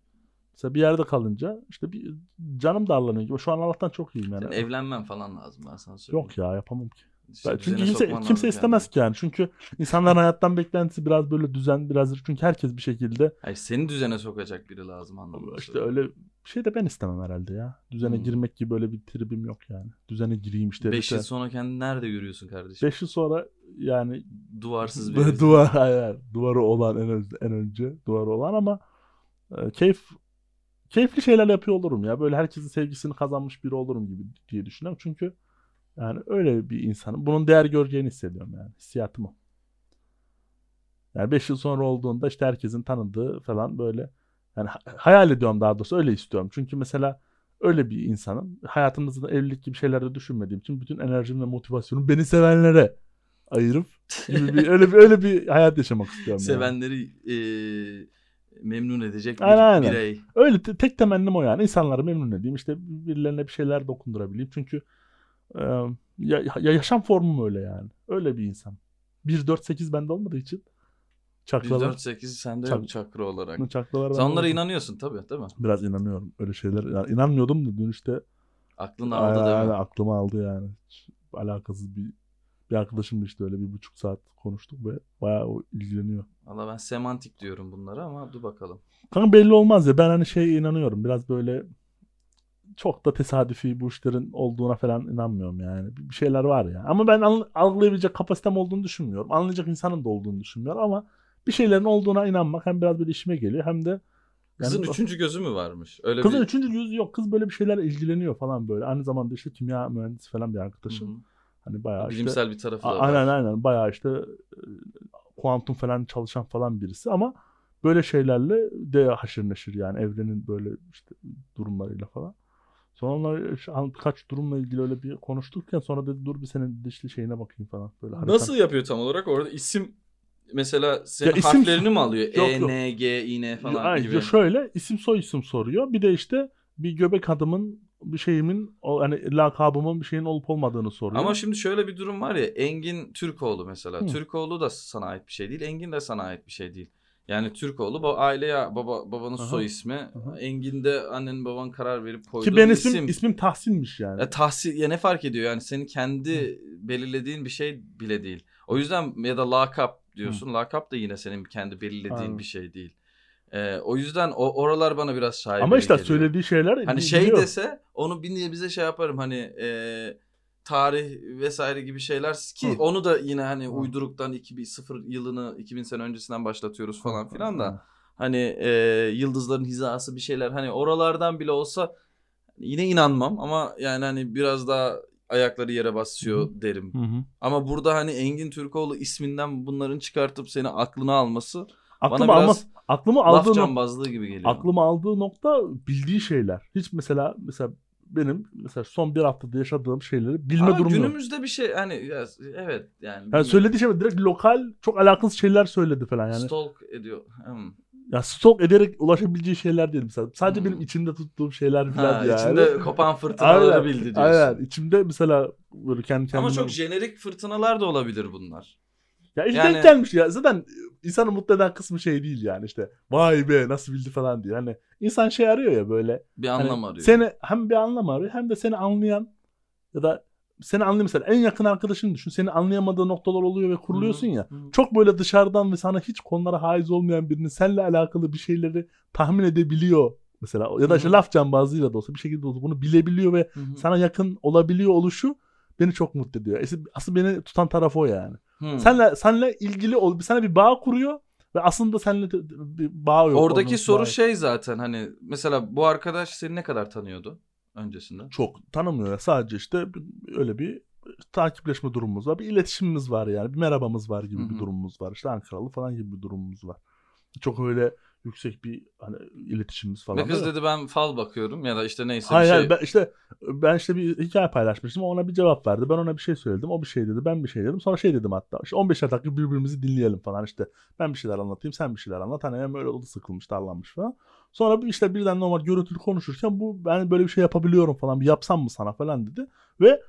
mesela bir yerde kalınca işte bir canım darlanıyor gibi. Şu an Allah'tan çok iyiyim yani. Senin evlenmen falan lazım ben sana söyleyeyim. Yok ya yapamam ki. Ben- çünkü kimse kimse istemez ki yani. Çünkü insanların hayattan beklentisi biraz böyle düzen biraz çünkü herkes bir şekilde Hayır seni düzene sokacak biri lazım anlamında. işte söylüyorum. öyle bir şey de ben istemem herhalde ya. Düzene Hmm. girmek gibi böyle bir tribim yok yani. Düzene gireyim işte. 5 işte. yıl sonra kendini nerede görüyorsun kardeşim? Beş yıl sonra yani Duvarsız bir duvar hayır, duvarı olan en, öz- en önce duvarı olan ama e, keyif keyifli şeyler yapıyor olurum ya. Böyle herkesin sevgisini kazanmış biri olurum gibi diye düşünüyorum. Çünkü yani öyle bir insanım. Bunun değer göreceğini hissediyorum yani. Hissiyatım o. Yani 5 yıl sonra olduğunda işte herkesin tanıdığı falan böyle yani ha- hayal ediyorum daha doğrusu öyle istiyorum. Çünkü mesela öyle bir insanım. Hayatımızda evlilik gibi şeylerde düşünmediğim için bütün enerjim ve motivasyonum beni sevenlere ayırıp gibi bir öyle bir öyle bir hayat yaşamak istiyorum. yani. Sevenleri e, memnun edecek bir Aynen, aynen. birey. Öyle te- tek temennim o yani. İnsanları memnun edeyim. İşte birilerine bir şeyler dokundurabileyim. Çünkü e, ya, ya yaşam formum öyle yani. Öyle bir insan. 1-4-8 bende olmadığı için çakralar. 1-4-8 sende Çak- yok çakra olarak. Çakralar Sen onlara inanıyorsun tabii değil mi? Biraz inanıyorum öyle şeyler. Yani inanmıyordum da dün işte Aklın aldı değil aynen mi? aklıma aldı yani. Hiç alakasız bir bir arkadaşımla işte öyle bir buçuk saat konuştuk ve bayağı o ilgileniyor. Valla ben semantik diyorum bunlara ama dur bakalım. Kanka belli olmaz ya. Ben hani şeye inanıyorum. Biraz böyle çok da tesadüfi bu işlerin olduğuna falan inanmıyorum yani. Bir şeyler var ya. Ama ben al- algılayabilecek kapasitem olduğunu düşünmüyorum. Anlayacak insanın da olduğunu düşünmüyorum ama bir şeylerin olduğuna inanmak hem biraz böyle işime geliyor hem de Kızın Yani- üçüncü gözü mü varmış? Öyle Kızın bir... üçüncü yüzü yok. Kız böyle bir şeylerle ilgileniyor falan böyle. Aynı zamanda işte kimya mühendisi falan bir arkadaşım. Hı hı. Hani bayağı işte Bilimsel bir tarafı da var. Aynen aynen bayağı işte e, kuantum falan çalışan falan birisi ama böyle şeylerle de haşır neşir yani evrenin böyle işte durumlarıyla falan. Sonra onlar işte birkaç durumla ilgili öyle bir konuştukken sonra dedi dur bir senin dişli şeyine bakayım falan. Böyle haritan- Nasıl yapıyor tam olarak? Orada isim mesela senin Ya isim- harflerini mi alıyor? Yok, E. N, G, İ, N falan Ay, gibi. şöyle isim soy isim soruyor. Bir de işte bir göbek adımın bir şeyimin o hani lakabımın bir şeyin olup olmadığını soruyor. Ama şimdi şöyle bir durum var ya Engin Türkoğlu mesela. Hı. Türkoğlu da sana ait bir şey değil. Engin de sana ait bir şey değil. Yani Türkoğlu bu aileye baba babanın Aha. soy ismi. Aha. Engin de annen baban karar verip koyduğu ki benim bir ismim, isim. ismim Tahsin'miş yani. Ya tahsil ya ne fark ediyor yani senin kendi belirlediğin bir şey bile değil. O yüzden ya da lakap diyorsun. Lakap da yine senin kendi belirlediğin Aynen. bir şey değil. Ee, o yüzden o oralar bana biraz şaibeli Ama işte geliyor. söylediği şeyler Hani şey biliyor. dese onu bir niye bize şey yaparım hani e, tarih vesaire gibi şeyler ki Hı. onu da yine hani Hı. uyduruktan 2000 yılını 2000 sene öncesinden başlatıyoruz falan filan da hani e, yıldızların hizası bir şeyler hani oralardan bile olsa yine inanmam ama yani hani biraz daha ayakları yere basıyor derim. Hı hı. Ama burada hani Engin Türkoğlu isminden bunların çıkartıp seni aklına alması Aklımı, bana alma, biraz aklımı laf aldığı nokta, cambazlığı gibi geliyor. aklımı aldığı nokta bildiği şeyler. Hiç mesela mesela benim mesela son bir haftada yaşadığım şeyleri bilme Ama durumu yok. günümüzde bir şey hani ya, evet yani, Yani söylediği şey direkt lokal çok alakasız şeyler söyledi falan yani. stalk ediyor. Hmm. Ya stalk ederek ulaşabileceği şeyler değil mesela. Sadece Hmm. benim içimde tuttuğum şeyler falan Ha, yani. içinde kopan fırtınaları Aynen, bildi diyorsun. Aynen. İçimde mesela böyle kendi kendime... Ama çok jenerik fırtınalar da olabilir bunlar. Ya işte Yani- denk gelmiş ya. Zaten insanı mutlu eden kısmı şey değil yani işte. Vay be nasıl bildi falan diye. Hani insan şey arıyor ya böyle. Bir Hani anlam arıyor. Seni hem bir anlam arıyor hem de seni anlayan ya da seni anlayan mesela en yakın arkadaşını düşün. Seni anlayamadığı noktalar oluyor ve kuruluyorsun ya. hı. Çok böyle dışarıdan ve sana hiç konulara haiz olmayan birinin seninle alakalı bir şeyleri tahmin edebiliyor. Mesela ya da işte Hı hı. laf cambazlığıyla da olsa bir şekilde bunu bilebiliyor ve Hı hı. sana yakın olabiliyor oluşu beni çok mutlu ediyor. Asıl beni tutan taraf o yani. Hı. Senle senle ilgili ol, sana bir bağ kuruyor ve aslında seninle bir bağ yok. Oradaki Onun soru bağı- şey zaten hani mesela bu arkadaş seni ne kadar tanıyordu öncesinde? çok tanımıyor. Sadece işte öyle bir takipleşme durumumuz var. Bir iletişimimiz var yani. Bir merhabamız var gibi Hı bir durumumuz var. İşte Ankaralı falan gibi bir durumumuz var. Çok öyle yüksek bir hani iletişimimiz falan. Ve kız dedi ben fal bakıyorum ya da işte neyse Hayır bir şey. hayır ben işte ben işte bir hikaye paylaşmıştım. Ona bir cevap verdi. Ben ona bir şey söyledim. O bir şey dedi. Ben bir şey dedim. Sonra şey dedim hatta. İşte 15 dakika birbirimizi dinleyelim falan işte. Ben bir şeyler anlatayım, sen bir şeyler anlat. Hani hem öyle oldu sıkılmış, darlanmış falan. Sonra işte birden normal görüntülü konuşurken bu ben böyle bir şey yapabiliyorum falan. Bir yapsam mı sana falan dedi. Ve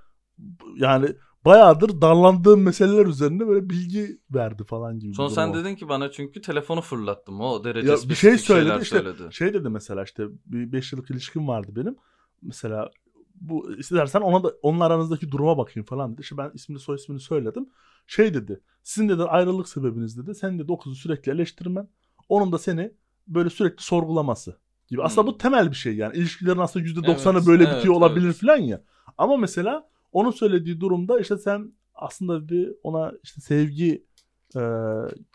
yani bayağıdır darlandığım meseleler üzerinde böyle bilgi verdi falan gibi. durum sen dedin ki bana çünkü telefonu fırlattım. O derece Ya bir şey söyledi işte söyledi. şey dedi mesela işte bir 5 yıllık ilişkim vardı benim. Mesela bu istersen ona da onun aranızdaki duruma bakayım falan dedi. İşte ben ismini soy ismini söyledim. Şey dedi. Sizin dedi ayrılık sebebiniz dedi. Sen dedi o kızı sürekli eleştirmen. Onun da seni böyle sürekli sorgulaması gibi. Aslında Hmm. bu temel bir şey yani. İlişkilerin aslında %90'ı Evet, böyle evet, bitiyor olabilir evet. falan ya. Ama mesela onun söylediği durumda işte sen aslında dedi ona işte sevgi e,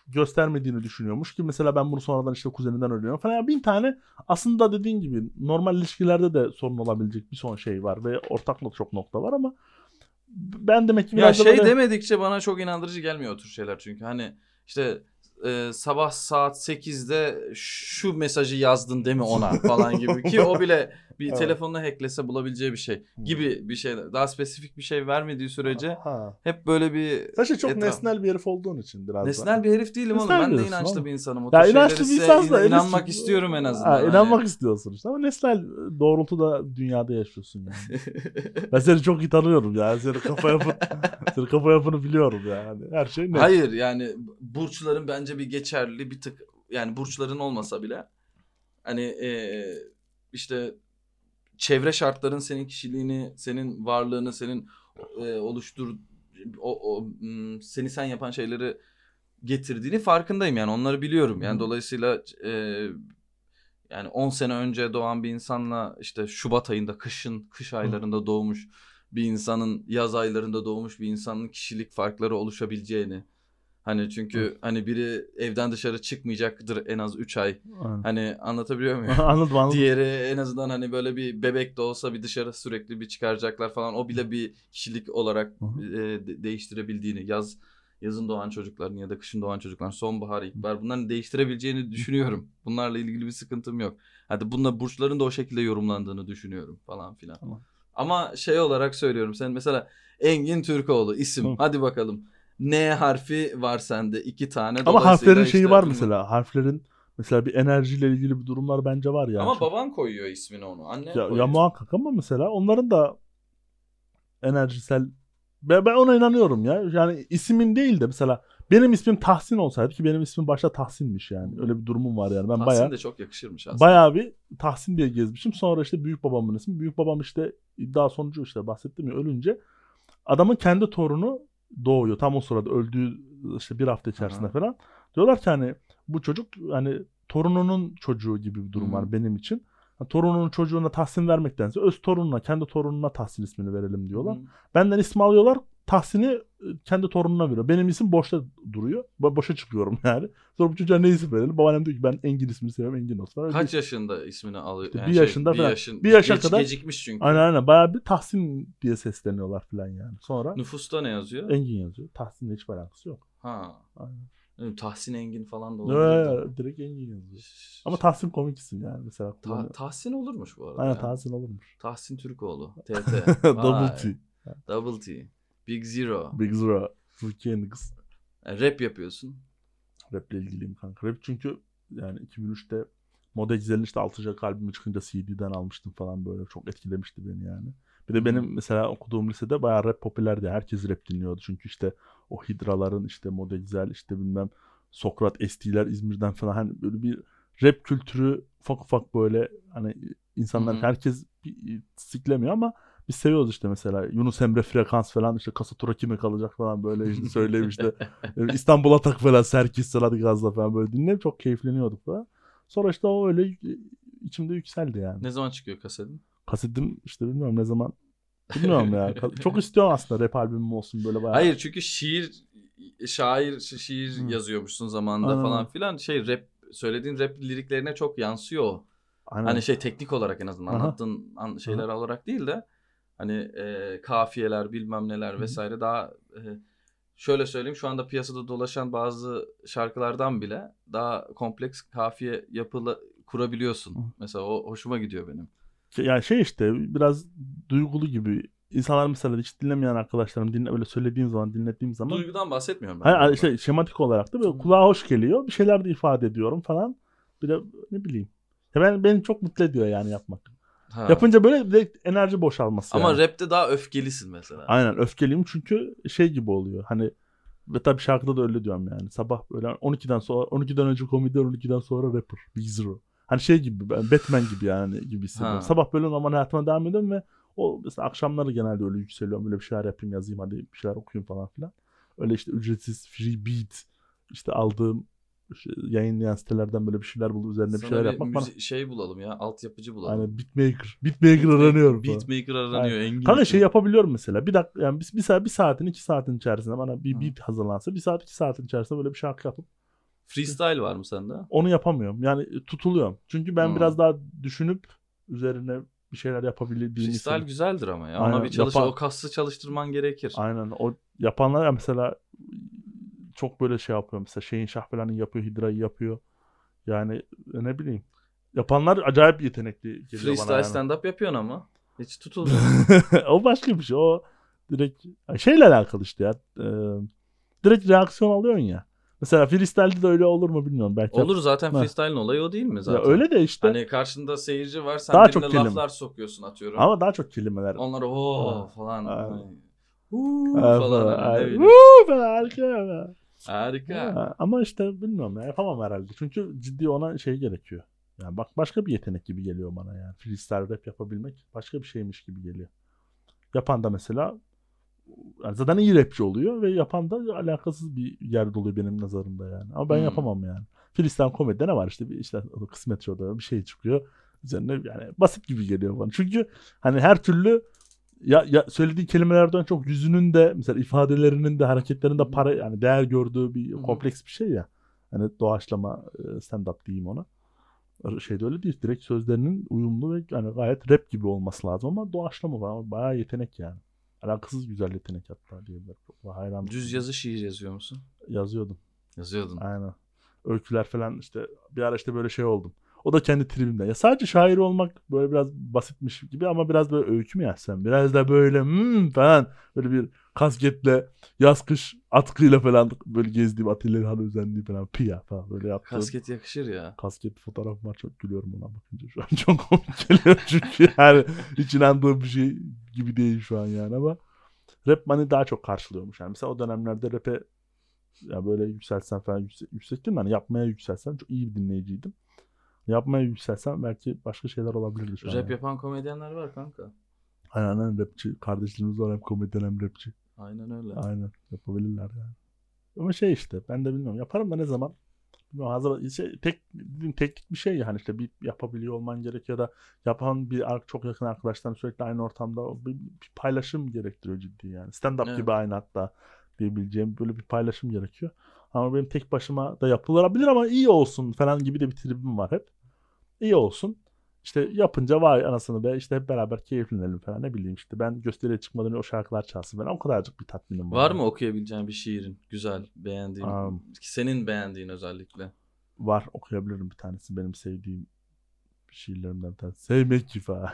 göstermediğini düşünüyormuş ki mesela ben bunu sonradan işte kuzeninden öğreniyorum falan. Yani bin tane aslında dediğin gibi normal ilişkilerde de sorun olabilecek bir son şey var ve ortak çok nokta var ama ben demek ki Ya biraz şey böyle- demedikçe bana çok inandırıcı gelmiyor o tür şeyler çünkü hani işte e, sabah saat 8'de şu mesajı yazdın değil mi ona falan gibi ki o bile bir Evet. telefonunu hacklese bulabileceği bir şey Hmm. gibi bir şey daha spesifik bir şey vermediği sürece Ha. hep böyle bir şey çok etraf- nesnel bir herif olduğun için biraz. Nesnel bir herif değilim oğlum. Nesnel Ben de inançlı oğlum. bir insanım. O Ya inançlı bir insansın da inan- inanmak eleştir- istiyorum en azından. Ha, inanmak istiyorsun işte ama nesnel doğrultuda dünyada yaşıyorsun yani. ben seni çok iyi tanıyorum ya. Senin kafa yapın, senin kafa yapını biliyorum yani. Her şey net. Hayır yani burçların bence bir geçerli bir tık yani burçların olmasa bile hani eee, işte çevre şartların senin kişiliğini, senin varlığını, senin eee, oluştur o, o seni sen yapan şeyleri getirdiğini farkındayım yani onları biliyorum. Yani dolayısıyla eee, yani 10 sene önce doğan bir insanla işte Şubat ayında kışın kış aylarında doğmuş bir insanın yaz aylarında doğmuş bir insanın kişilik farkları oluşabileceğini hani çünkü hani biri evden dışarı çıkmayacaktır en az 3 ay. Aynen. Hani anlatabiliyor muyum? anladım anladım. Diğeri en azından hani böyle bir bebek de olsa bir dışarı sürekli bir çıkaracaklar falan. O bile bir kişilik olarak Hı hı. e, de- değiştirebildiğini yaz yazın doğan çocukların ya da kışın doğan çocukların sonbahar ilkbahar bunların değiştirebileceğini düşünüyorum. Bunlarla ilgili bir sıkıntım yok. Hadi bununla burçların da o şekilde yorumlandığını düşünüyorum falan filan. Tamam. Ama şey olarak söylüyorum sen mesela Engin Türkoğlu isim Hı. hadi bakalım. N harfi var sende iki tane. Ama harflerin şeyi var mesela. Harflerin mesela bir enerjiyle ilgili bir durumlar bence var yani. Ama baban koyuyor ismini onu. Anne ya, koyuyor. ya muhakkak ama mesela onların da enerjisel ben, ben ona inanıyorum ya. Yani ismin değil de mesela benim ismim Tahsin olsaydı ki benim ismim başta Tahsin'miş yani. Öyle bir durumum var yani. Ben Tahsin bayağı de çok yakışırmış aslında. bayağı bir Tahsin diye gezmişim. Sonra işte büyük babamın ismi. Büyük babam işte iddia sonucu işte bahsettim ya ölünce adamın kendi torunu doğuyor. Tam o sırada öldüğü işte bir hafta içerisinde Aha. falan. Diyorlar ki hani bu çocuk hani torununun çocuğu gibi bir durum Hı. var benim için. Ha, torununun çocuğuna tahsin vermektense öz torununa, kendi torununa tahsin ismini verelim diyorlar. Hı. Benden ismi alıyorlar. Tahsin'i kendi torununa veriyor. Benim isim boşta duruyor. Bo- boşa çıkıyorum yani. Sonra bu çocuğa ne isim verelim? Babaannem diyor ki ben Engin ismini seviyorum. Engin olsun. Öyle Kaç yaşında ismini alıyor? İşte Yani bir şey, yaşında bir falan. yaşın- Bir yaşa geç- kadar- Gecikmiş çünkü. Aynen aynen. Bayağı bir Tahsin diye sesleniyorlar falan yani. Sonra Nüfusta ne yazıyor? Engin yazıyor. Tahsin'le hiç alakası yok. Ha. Aynen. Evet, Tahsin Engin falan da olabilir. direkt Engin yazıyor. Ama Tahsin komik isim yani mesela. Ta-. Tahsin olurmuş bu arada. Aynen ya. Tahsin olurmuş. Tahsin Türkoğlu. TT. Double. T. Double T. Big Zero. Big Zero. Türkiye'nin kız. Yani rap yapıyorsun. Rap'le ilgiliyim kanka. Rap çünkü yani 2003'te Moda Güzel'in işte 6. Jack albümü çıkınca CD'den almıştım falan böyle. Çok etkilemişti beni yani. Bir de benim mesela okuduğum lisede bayağı rap popülerdi. Herkes rap dinliyordu. Çünkü işte o Hidraların işte Moda Güzel işte bilmem Sokrat ST'ler İzmir'den falan hani böyle bir rap kültürü ufak ufak böyle hani insanlar Hı hı. herkes bir- siklemiyor ama biz seviyoruz işte mesela Yunus Emre frekans falan işte Kasatura kime kalacak falan böyle işte söyleyip işte e, İstanbul Atak falan Serkis Sıradı Gazla falan böyle dinleyip çok keyifleniyorduk falan. Sonra işte o öyle e, içimde yükseldi yani. Ne zaman çıkıyor kasetin? Kasetim işte bilmiyorum ne zaman bilmiyorum ya. Çok istiyorum aslında rap albümüm olsun böyle bayağı. Hayır çünkü şiir şair şi- şiir Hı. yazıyormuşsun zamanında Aynen. falan filan şey rap söylediğin rap liriklerine çok yansıyor o. Aynen. Hani şey teknik olarak en azından Aha. anlattığın an- şeyler olarak değil de hani e, kafiyeler bilmem neler hı. vesaire daha e, şöyle söyleyeyim şu anda piyasada dolaşan bazı şarkılardan bile daha kompleks kafiye yapılı kurabiliyorsun. Hı. Mesela o hoşuma gidiyor benim. Yani şey işte biraz duygulu gibi. İnsanlar mesela hiç dinlemeyen arkadaşlarım dinle öyle söylediğim zaman dinlettiğim zaman Duygudan bahsetmiyorum ben. Hayır, işte şematik olarak da böyle kulağa hoş geliyor. Bir şeyler de ifade ediyorum falan. Bir de ne bileyim. Ya ben beni çok mutlu ediyor yani yapmak. Ha. Yapınca böyle de enerji boşalması. Ama yani. rapte daha öfkelisin mesela. Aynen öfkeliyim çünkü şey gibi oluyor. Hani ve tabii şarkıda da öyle diyorum yani. Sabah böyle 12'den sonra 12'den önce komedi 12'den sonra rapper. Big Zero. Hani şey gibi Batman gibi yani gibi hissediyorum. Ha. Sabah böyle normal hayatıma devam ediyorum ve o mesela akşamları genelde öyle yükseliyorum. Böyle bir şeyler yapayım yazayım hadi bir şeyler okuyayım falan filan. Öyle işte ücretsiz free beat işte aldığım işte yayınlayan sitelerden böyle bir şeyler bulup üzerine bir Sana şeyler bir yapmak bana. müzi- şey bulalım ya altyapıcı bulalım. Aynen beatmaker. Beatmaker aranıyorum. falan. Beatmaker aranıyor. Engin Kanka şey yapabiliyorum mesela. Bir dakika yani bir, bir saat bir saatin iki saatin içerisinde bana bir beat hazırlansa bir saat iki saatin içerisinde böyle bir şarkı yapıp Freestyle var mı sende? onu yapamıyorum. Yani tutuluyorum. Çünkü ben Hı. biraz daha düşünüp üzerine bir şeyler yapabildiğimi Freestyle güzeldir ama ya. Aynen, Ona bir çalış yapan- o kası çalıştırman gerekir. Aynen o yapanlar ya mesela çok böyle şey yapıyor. Mesela Şeyin Şah falan yapıyor. Hidra'yı yapıyor. Yani ne bileyim. Yapanlar acayip yetenekli geliyor Freestyle bana yani. stand-up yapıyorsun ama. Hiç tutulmuyor. o başka bir şey. O direkt şeyle alakalı işte ya. Ee, direkt reaksiyon alıyorsun ya. Mesela freestyle'de de öyle olur mu bilmiyorum. Belki Olur zaten Ha. freestyle'ın olayı o değil mi Ya zaten? öyle de işte. Hani karşında seyirci var sen Daha çok kelime. laflar sokuyorsun atıyorum. Ama daha çok kelimeler. Onlar o falan. Aynen. hani, falan. hani, bileyim. Woo be, harika. Harika. Ha, Ama işte bilmiyorum ya yapamam herhalde. Çünkü ciddi ona şey gerekiyor. Yani bak başka bir yetenek gibi geliyor bana yani. Freestyle rap yapabilmek başka bir şeymiş gibi geliyor. Yapan da mesela yani zaten iyi rapçi oluyor ve yapan da alakasız bir yerde oluyor benim nazarımda yani. Ama ben Hmm. yapamam yani. Freestyle komedide ne var işte bir işte kısmet şurada bir şey çıkıyor. Üzerine yani basit gibi geliyor bana. Çünkü hani her türlü ya, ya söylediği kelimelerden çok yüzünün de mesela ifadelerinin de hareketlerinde para yani değer gördüğü bir hı. kompleks bir şey ya. Hani doğaçlama e, stand up diyeyim ona. Şeyde öyle değil. Direkt sözlerinin uyumlu ve yani gayet rap gibi olması lazım ama doğaçlama var. Bayağı yetenek yani. Alakasız güzel yetenek hatta diyebilirim. Hayran. Düz yazı şiir yazıyor musun? yazıyordum. Yazıyordun. Aynen. Öyküler falan işte bir ara işte böyle şey oldum. O da kendi tribimden. Ya sadece şair olmak böyle biraz basitmiş gibi ama biraz böyle öykü mü yazsam? Biraz da böyle hmm falan böyle bir kasketle yaz kış atkıyla falan böyle gezdiğim atölyeleri özendiğim falan piya falan böyle yaptığım. Kasket yakışır ya. Kasket fotoğraf var çok gülüyorum ona bakınca şu an çok komik geliyor çünkü yani hiç inandığım bir şey gibi değil şu an yani ama rap beni daha çok karşılıyormuş yani mesela o dönemlerde rap'e ya böyle yükselsen falan yüksek, yüksek değil mi? Hani yapmaya yükselsem çok iyi bir dinleyiciydim. Yapmaya yükselsem belki başka şeyler olabilirdi şu an. Rap yani. yapan komedyenler var kanka. Aynen aynen rapçi. Kardeşlerimiz var hem komedyen hem rapçi. Aynen öyle. Aynen yapabilirler yani. Ama şey işte ben de bilmiyorum yaparım da ne zaman bilmiyorum hazır şey, tek teknik bir şey yani işte bir yapabiliyor olman gerekiyor da yapan bir çok yakın arkadaşların sürekli aynı ortamda bir, bir paylaşım gerektiriyor ciddi yani stand up Evet. gibi aynı hatta diyebileceğim böyle bir paylaşım gerekiyor. Ama benim tek başıma da yapılabilir ama iyi olsun falan gibi de bir tribim var hep. İyi olsun. İşte yapınca vay anasını be işte hep beraber keyiflenelim falan ne bileyim işte ben gösteriye çıkmadan önce o şarkılar çalsın falan o kadarcık bir tatminim var. Var mı okuyabileceğin bir şiirin? Güzel, beğendiğin. Am. Senin beğendiğin özellikle. Var okuyabilirim bir tanesi benim sevdiğim şiirlerimden bir tanesi. Sevmek ki falan.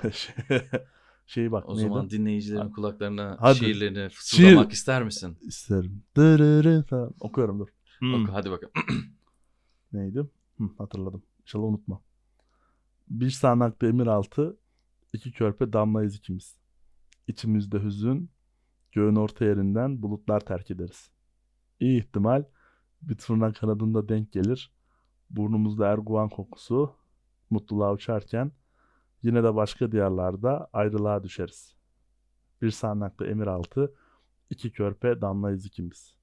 şey bak O neydi? zaman dinleyicilerin Hadi. kulaklarına Hadi. şiirlerini fısıldamak ister misin? İsterim. Dırırı falan. Okuyorum dur. Hmm. Oku, hadi bakalım. Neydi? Hı, hatırladım. İnşallah unutmam. Bir sağanak demir altı, iki körpe damlayız ikimiz. İçimizde hüzün, göğün orta yerinden bulutlar terk ederiz. İyi ihtimal bir turna kanadında denk gelir. Burnumuzda erguvan kokusu, mutluluğa uçarken yine de başka diyarlarda ayrılığa düşeriz. Bir sağanaklı emir altı, iki körpe damlayız ikimiz.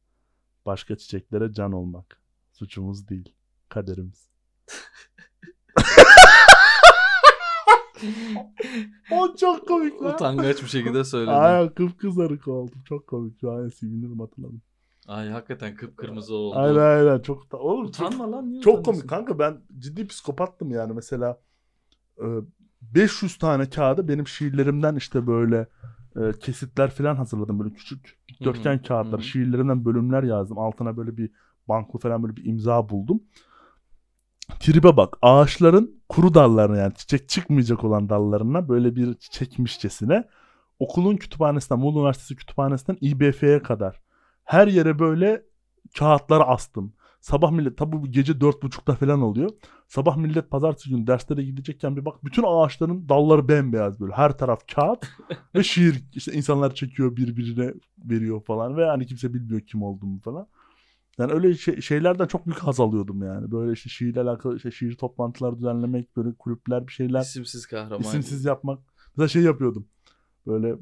Başka çiçeklere can olmak. Suçumuz değil kaderimiz. o çok komik lan. Utangaç bir şekilde söyledin. Ay kıpkızarık oldum. Çok komik. Şu an sevinirim hatırladım. Ay hakikaten kıpkırmızı oldu. Aynen aynen. Çok da oğlum çok, Utanma lan niye çok komik kanka ben ciddi psikopattım yani mesela e, 500 tane kağıda benim şiirlerimden işte böyle e, kesitler falan hazırladım böyle küçük hı, kağıtlar şiirlerimden bölümler yazdım altına böyle bir banklı falan böyle bir imza buldum. Tribe bak ağaçların kuru dallarına yani çiçek çıkmayacak olan dallarına böyle bir çiçekmişçesine okulun kütüphanesinden Muğla Üniversitesi kütüphanesinden İBF'ye kadar her yere böyle kağıtları astım. Sabah millet tabi bu gece dört buçukta falan oluyor. Sabah millet pazartesi günü derslere gidecekken bir bak bütün ağaçların dalları bembeyaz böyle. Her taraf kağıt ve şiir. işte insanlar çekiyor birbirine veriyor falan ve hani kimse bilmiyor kim olduğumu falan. Yani öyle şey- şeylerden çok büyük haz alıyordum yani. Böyle işte şiirle alakalı işte şiir toplantılar düzenlemek, böyle kulüpler bir şeyler İsimsiz kahraman. isimsiz yapmak. Mesela şey yapıyordum. Böyle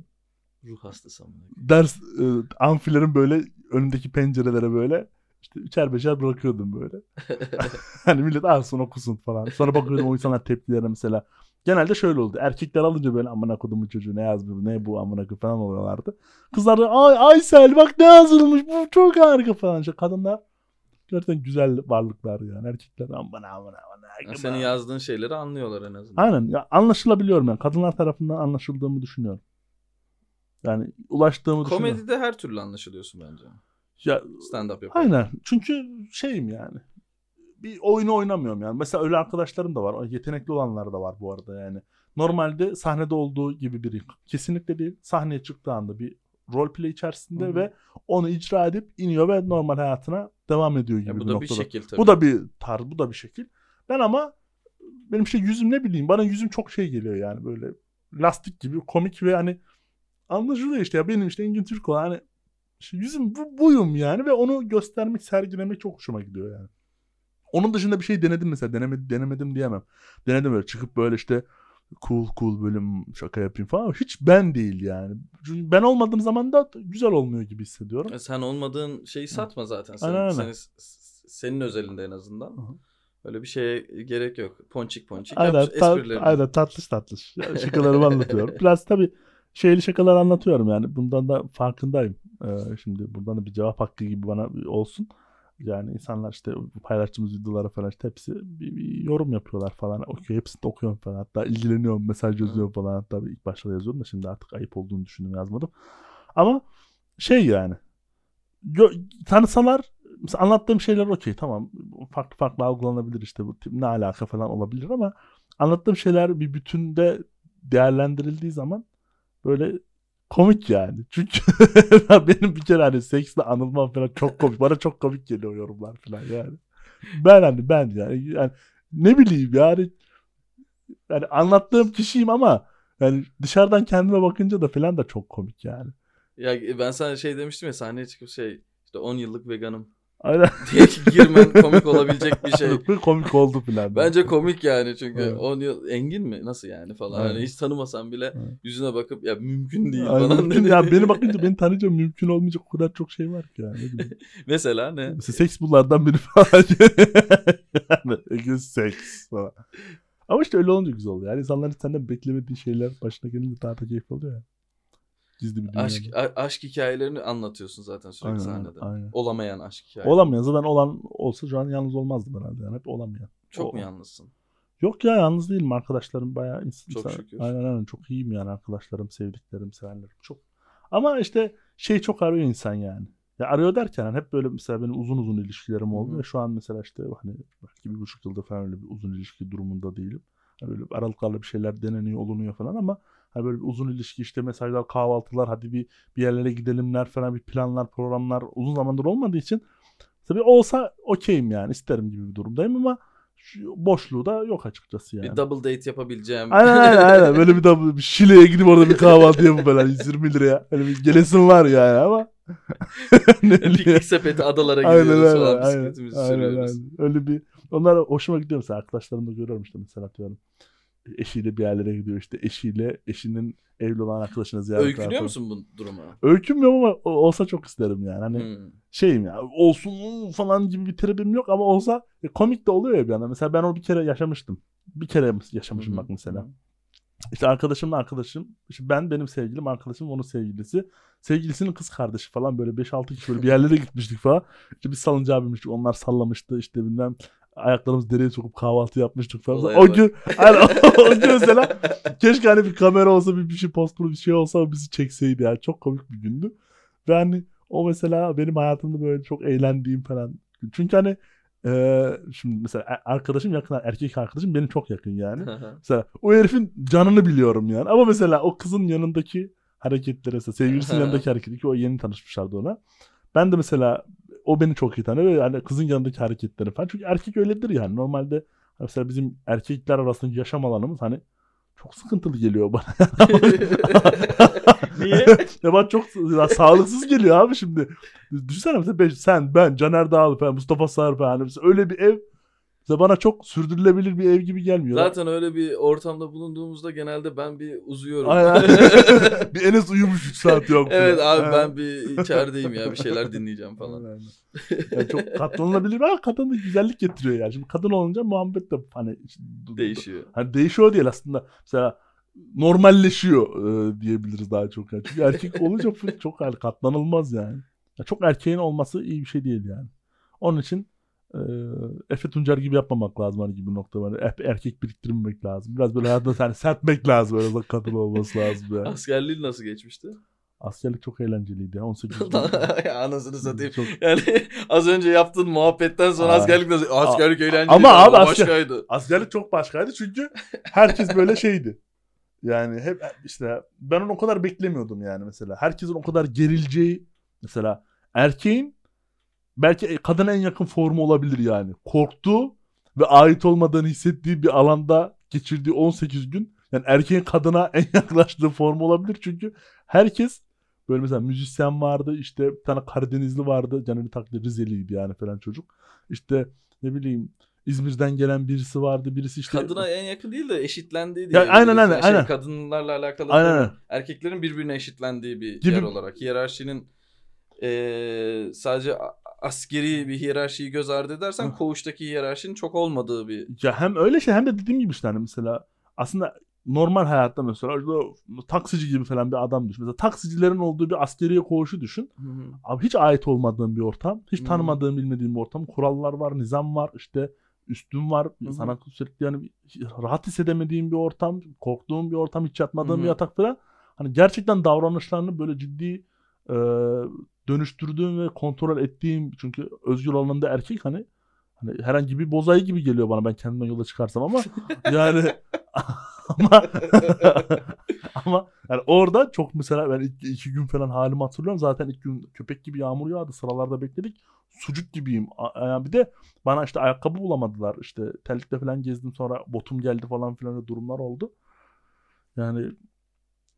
Ruh hastası amına. ders e, amfilerin böyle önündeki pencerelere böyle işte üçer beşer bırakıyordum böyle. hani millet alsın okusun falan. Sonra bakıyordum o insanlar tepkilerine mesela. Genelde şöyle oldu. Erkekler alınca böyle amına kodumun çocuğu ne yazmış ne bu amına koyayım falan oluyorlardı. Kızlar da ay Aysel bak ne yazılmış bu çok harika falan. İşte kadınlar gerçekten güzel varlıklar yani. Erkekler amına amına amına. Senin yazdığın şeyleri anlıyorlar en azından. Aynen. Ya anlaşılabiliyorum yani. Kadınlar tarafından anlaşıldığımı düşünüyorum. Yani ulaştığımı düşünüyorum. Komedide her türlü anlaşılıyorsun bence. Ya Stand up yapıyor. Aynen. Çünkü şeyim yani. Bir oyunu oynamıyorum yani. Mesela öyle arkadaşlarım da var. Yetenekli olanlar da var bu arada yani. Normalde sahnede olduğu gibi biri. Kesinlikle değil. Sahneye çıktığı anda bir role play içerisinde Hı hı. ve onu icra edip iniyor ve normal hayatına devam ediyor gibi Ya bu bir da bir noktada. şekil tabii. Bu da bir tarz, bu da bir şekil. Ben ama benim şey yüzüm ne bileyim bana yüzüm çok şey geliyor yani böyle lastik gibi komik ve hani anlaşılıyor işte ya benim işte Engin Türkoğlu hani işte yüzüm bu, buyum yani ve onu göstermek sergilemek çok hoşuma gidiyor yani. Onun dışında bir şey denedim mesela denemedim, denemedim diyemem. Denedim böyle çıkıp böyle işte cool cool bölüm şaka yapayım falan hiç ben değil yani. Çünkü ben olmadığım zaman da güzel olmuyor gibi hissediyorum. E Sen olmadığın şeyi satma zaten. Sen, Aynen, aynen. seni- s- senin özelinde en azından. Öyle bir şeye gerek yok. Ponçik ponçik Aynen, yap ta- esprilerini. aynen tatlış tatlış. Şakalarımı anlatıyorum. Biraz tabii şeyli şakalar anlatıyorum yani. Bundan da farkındayım. Ee, şimdi buradan da bir cevap hakkı gibi bana olsun. Yani insanlar işte paylaştığımız videolara falan işte hepsi bir, bir yorum yapıyorlar falan. Okuyor, hepsini de okuyorum falan. Hatta ilgileniyorum, mesaj yazıyorum falan. Hatta ilk başta yazıyordum da şimdi artık ayıp olduğunu düşündüm yazmadım. Ama şey yani tanısalar mesela anlattığım şeyler okey tamam farklı farklı algılanabilir işte bu tip ne alaka falan olabilir ama anlattığım şeyler bir bütünde değerlendirildiği zaman böyle komik yani. Çünkü benim bir kere hani seksle anılmam falan çok komik. Bana çok komik geliyor yorumlar falan yani. Ben hani ben yani, yani ne bileyim yani yani anlattığım kişiyim ama yani dışarıdan kendime bakınca da falan da çok komik yani. Ya ben sana şey demiştim ya sahneye çıkıp şey işte 10 yıllık veganım Aynen. diye girmen komik olabilecek bir şey. komik oldu falan. Bence komik yani çünkü Evet. 10 yıl Engin mi nasıl yani falan Evet. hani hiç tanımasan bile Evet. yüzüne bakıp ya mümkün değil Aynen. falan dedi. ya beni bakınca beni tanıyınca mümkün olmayacak o kadar çok şey var ki yani. Mesela ne? Mesela seks bunlardan biri falan. yani Ege seks falan. Ama işte öyle olunca güzel oluyor. Yani insanların senden beklemediği şeyler başına gelince daha da keyif oluyor ya. Gizli bir dünya. Aşk, a- aşk hikayelerini anlatıyorsun zaten sürekli Aynen, sahnede. aynen. Olamayan aşk hikayeleri. Olamayan zaten olan olsa şu an yalnız olmazdım herhalde yani hep olamayan. Çok O- mu yalnızsın? Yok ya yalnız değilim arkadaşlarım bayağı ins- Çok insan- şükür. Aynen aynen çok iyiyim yani arkadaşlarım, sevdiklerim, sevenlerim çok. Ama işte şey çok arıyor insan yani. Ya arıyor derken hani hep böyle mesela benim uzun uzun ilişkilerim oldu Hı hı. ve şu an mesela işte hani belki bir buçuk yıldır falan öyle bir uzun ilişki durumunda değilim. Hani böyle aralıklarla bir şeyler deneniyor, olunuyor falan ama hani böyle bir uzun ilişki işte mesajlar, kahvaltılar, hadi bir bir yerlere gidelimler falan bir planlar, programlar uzun zamandır olmadığı için tabii olsa okeyim yani isterim gibi bir durumdayım ama boşluğu da yok açıkçası yani. Bir double date yapabileceğim. Aynen aynen aynen. Böyle bir de bir Şile'ye gidip orada bir kahvaltı yapıp böyle 120 liraya. Öyle bir gelesin var yani ama. Piknik sepeti adalara gidiyoruz aynen. falan Aynen, bisikletimizi aynen, sürüyoruz. aynen. Öyle bir onlar hoşuma gidiyor mesela arkadaşlarımda görüyorum işte mesela atıyorum. Eşiyle bir yerlere gidiyor işte eşiyle eşinin evli olan arkadaşına ziyaret Öykünüyor falan. musun bu duruma? Öykünmüyorum ama olsa çok isterim yani. Hani Hmm. şeyim ya olsun falan gibi bir tribim yok ama olsa e, komik de oluyor ya bir yandan. Mesela ben onu bir kere yaşamıştım. Bir kere yaşamışım hı, bak mesela. hı. İşte arkadaşımla arkadaşım, işte ben benim sevgilim, arkadaşım onun sevgilisi. Sevgilisinin kız kardeşi falan böyle 5-6 kişi böyle bir yerlere gitmiştik falan. İşte biz salıncağa binmiştik, onlar sallamıştı işte bilmem ayaklarımızı dereye sokup kahvaltı yapmıştık falan. Olaya o gün hani o gün mesela keşke hani bir kamera olsa bir, bir şey post bir şey olsa bizi çekseydi yani çok komik bir gündü. Ve hani o mesela benim hayatımda böyle çok eğlendiğim falan. Çünkü hani eee, şimdi mesela e- arkadaşım yakın erkek arkadaşım benim çok yakın yani. Mesela o herifin canını biliyorum yani. Ama mesela o kızın yanındaki hareketleri mesela sevgilisinin yanındaki hareketi ki o yeni tanışmışlardı ona. Ben de mesela o beni çok iyi tanıyor ve yani kızın yanındaki hareketleri falan. Çünkü erkek öyledir yani. Normalde mesela bizim erkekler arasındaki yaşam alanımız hani çok sıkıntılı geliyor bana. Niye? ya bana çok ya sağlıksız geliyor abi şimdi. Düşünsene mesela sen, ben, Caner Dağlı falan, Mustafa Sağır falan. Hani öyle bir ev mesela bana çok sürdürülebilir bir ev gibi gelmiyor. Zaten öyle bir ortamda bulunduğumuzda genelde ben bir uzuyorum. Aynen. bir Enes uyumuş 3 saat yok. evet abi ben bir içerideyim ya bir şeyler dinleyeceğim falan. Aynen. Yani çok katlanılabilir ama kadın da güzellik getiriyor yani. Şimdi kadın olunca muhabbet de hani işte- Değişiyor. Hani değişiyor değil aslında. Mesela normalleşiyor e, diyebiliriz daha çok. Yani. Çünkü erkek olunca çok yani katlanılmaz yani. Ya çok erkeğin olması iyi bir şey değil yani. Onun için e, Efe Tuncer gibi yapmamak lazım hani gibi nokta var. Hep erkek biriktirmemek lazım. Biraz böyle hayatında hani serpmek lazım. Öyle kadın olması lazım yani. Askerliğin nasıl geçmişti? Askerlik çok eğlenceliydi ya. 18 gün. ya anasını satayım. Çok- Yani az önce yaptığın muhabbetten sonra Aa. askerlik nasıl? Askerlik eğlenceli. Ama abi asker- başkaydı. Askerlik çok başkaydı çünkü herkes böyle şeydi. Yani hep işte ben onu o kadar beklemiyordum yani mesela. Herkesin o kadar gerileceği mesela erkeğin belki kadına en yakın formu olabilir yani. Korktuğu ve ait olmadığını hissettiği bir alanda geçirdiği 18 gün yani erkeğin kadına en yaklaştığı formu olabilir çünkü herkes böyle mesela müzisyen vardı işte bir tane Karadenizli vardı Caner'in takdir Rizeliydi yani falan çocuk. İşte ne bileyim İzmir'den gelen birisi vardı birisi işte Kadına en yakın değil de eşitlendiği diye. Ya, aynen, aynen, şey, aynen. Kadınlarla alakalı Aynen. Erkeklerin birbirine eşitlendiği bir Gibi- yer olarak. Hiyerarşinin eee, sadece askeri bir hiyerarşiyi göz ardı edersen koğuştaki hiyerarşinin çok olmadığı bir Ya hem öyle şey hem de dediğim gibi işte hani mesela aslında normal hayatta mesela taksici gibi falan bir adam düşün. Mesela taksicilerin olduğu bir askeriye koğuşu düşün. Abi hiç ait olmadığın bir ortam. Hiç Hı. tanımadığın bilmediğin bir ortam. Kurallar var, nizam var, işte üstün var. Hı hı. Sana sürekli yani rahat hissedemediğin bir ortam, korktuğun bir ortam, hiç yatmadığın Hı hı. bir yatak falan. Hani gerçekten davranışlarını böyle ciddi e, dönüştürdüğün ve kontrol ettiğim çünkü özgür alanında erkek hani hani herhangi bir bozayı gibi geliyor bana ben kendimden yola çıkarsam ama yani ama ama yani orada çok mesela ben ilk iki gün falan halimi hatırlıyorum. Zaten ilk gün köpek gibi yağmur yağdı. Sıralarda bekledik. Sucuk gibiyim. Yani bir de bana işte ayakkabı bulamadılar. İşte terlikle falan gezdim sonra botum geldi falan filan durumlar oldu. Yani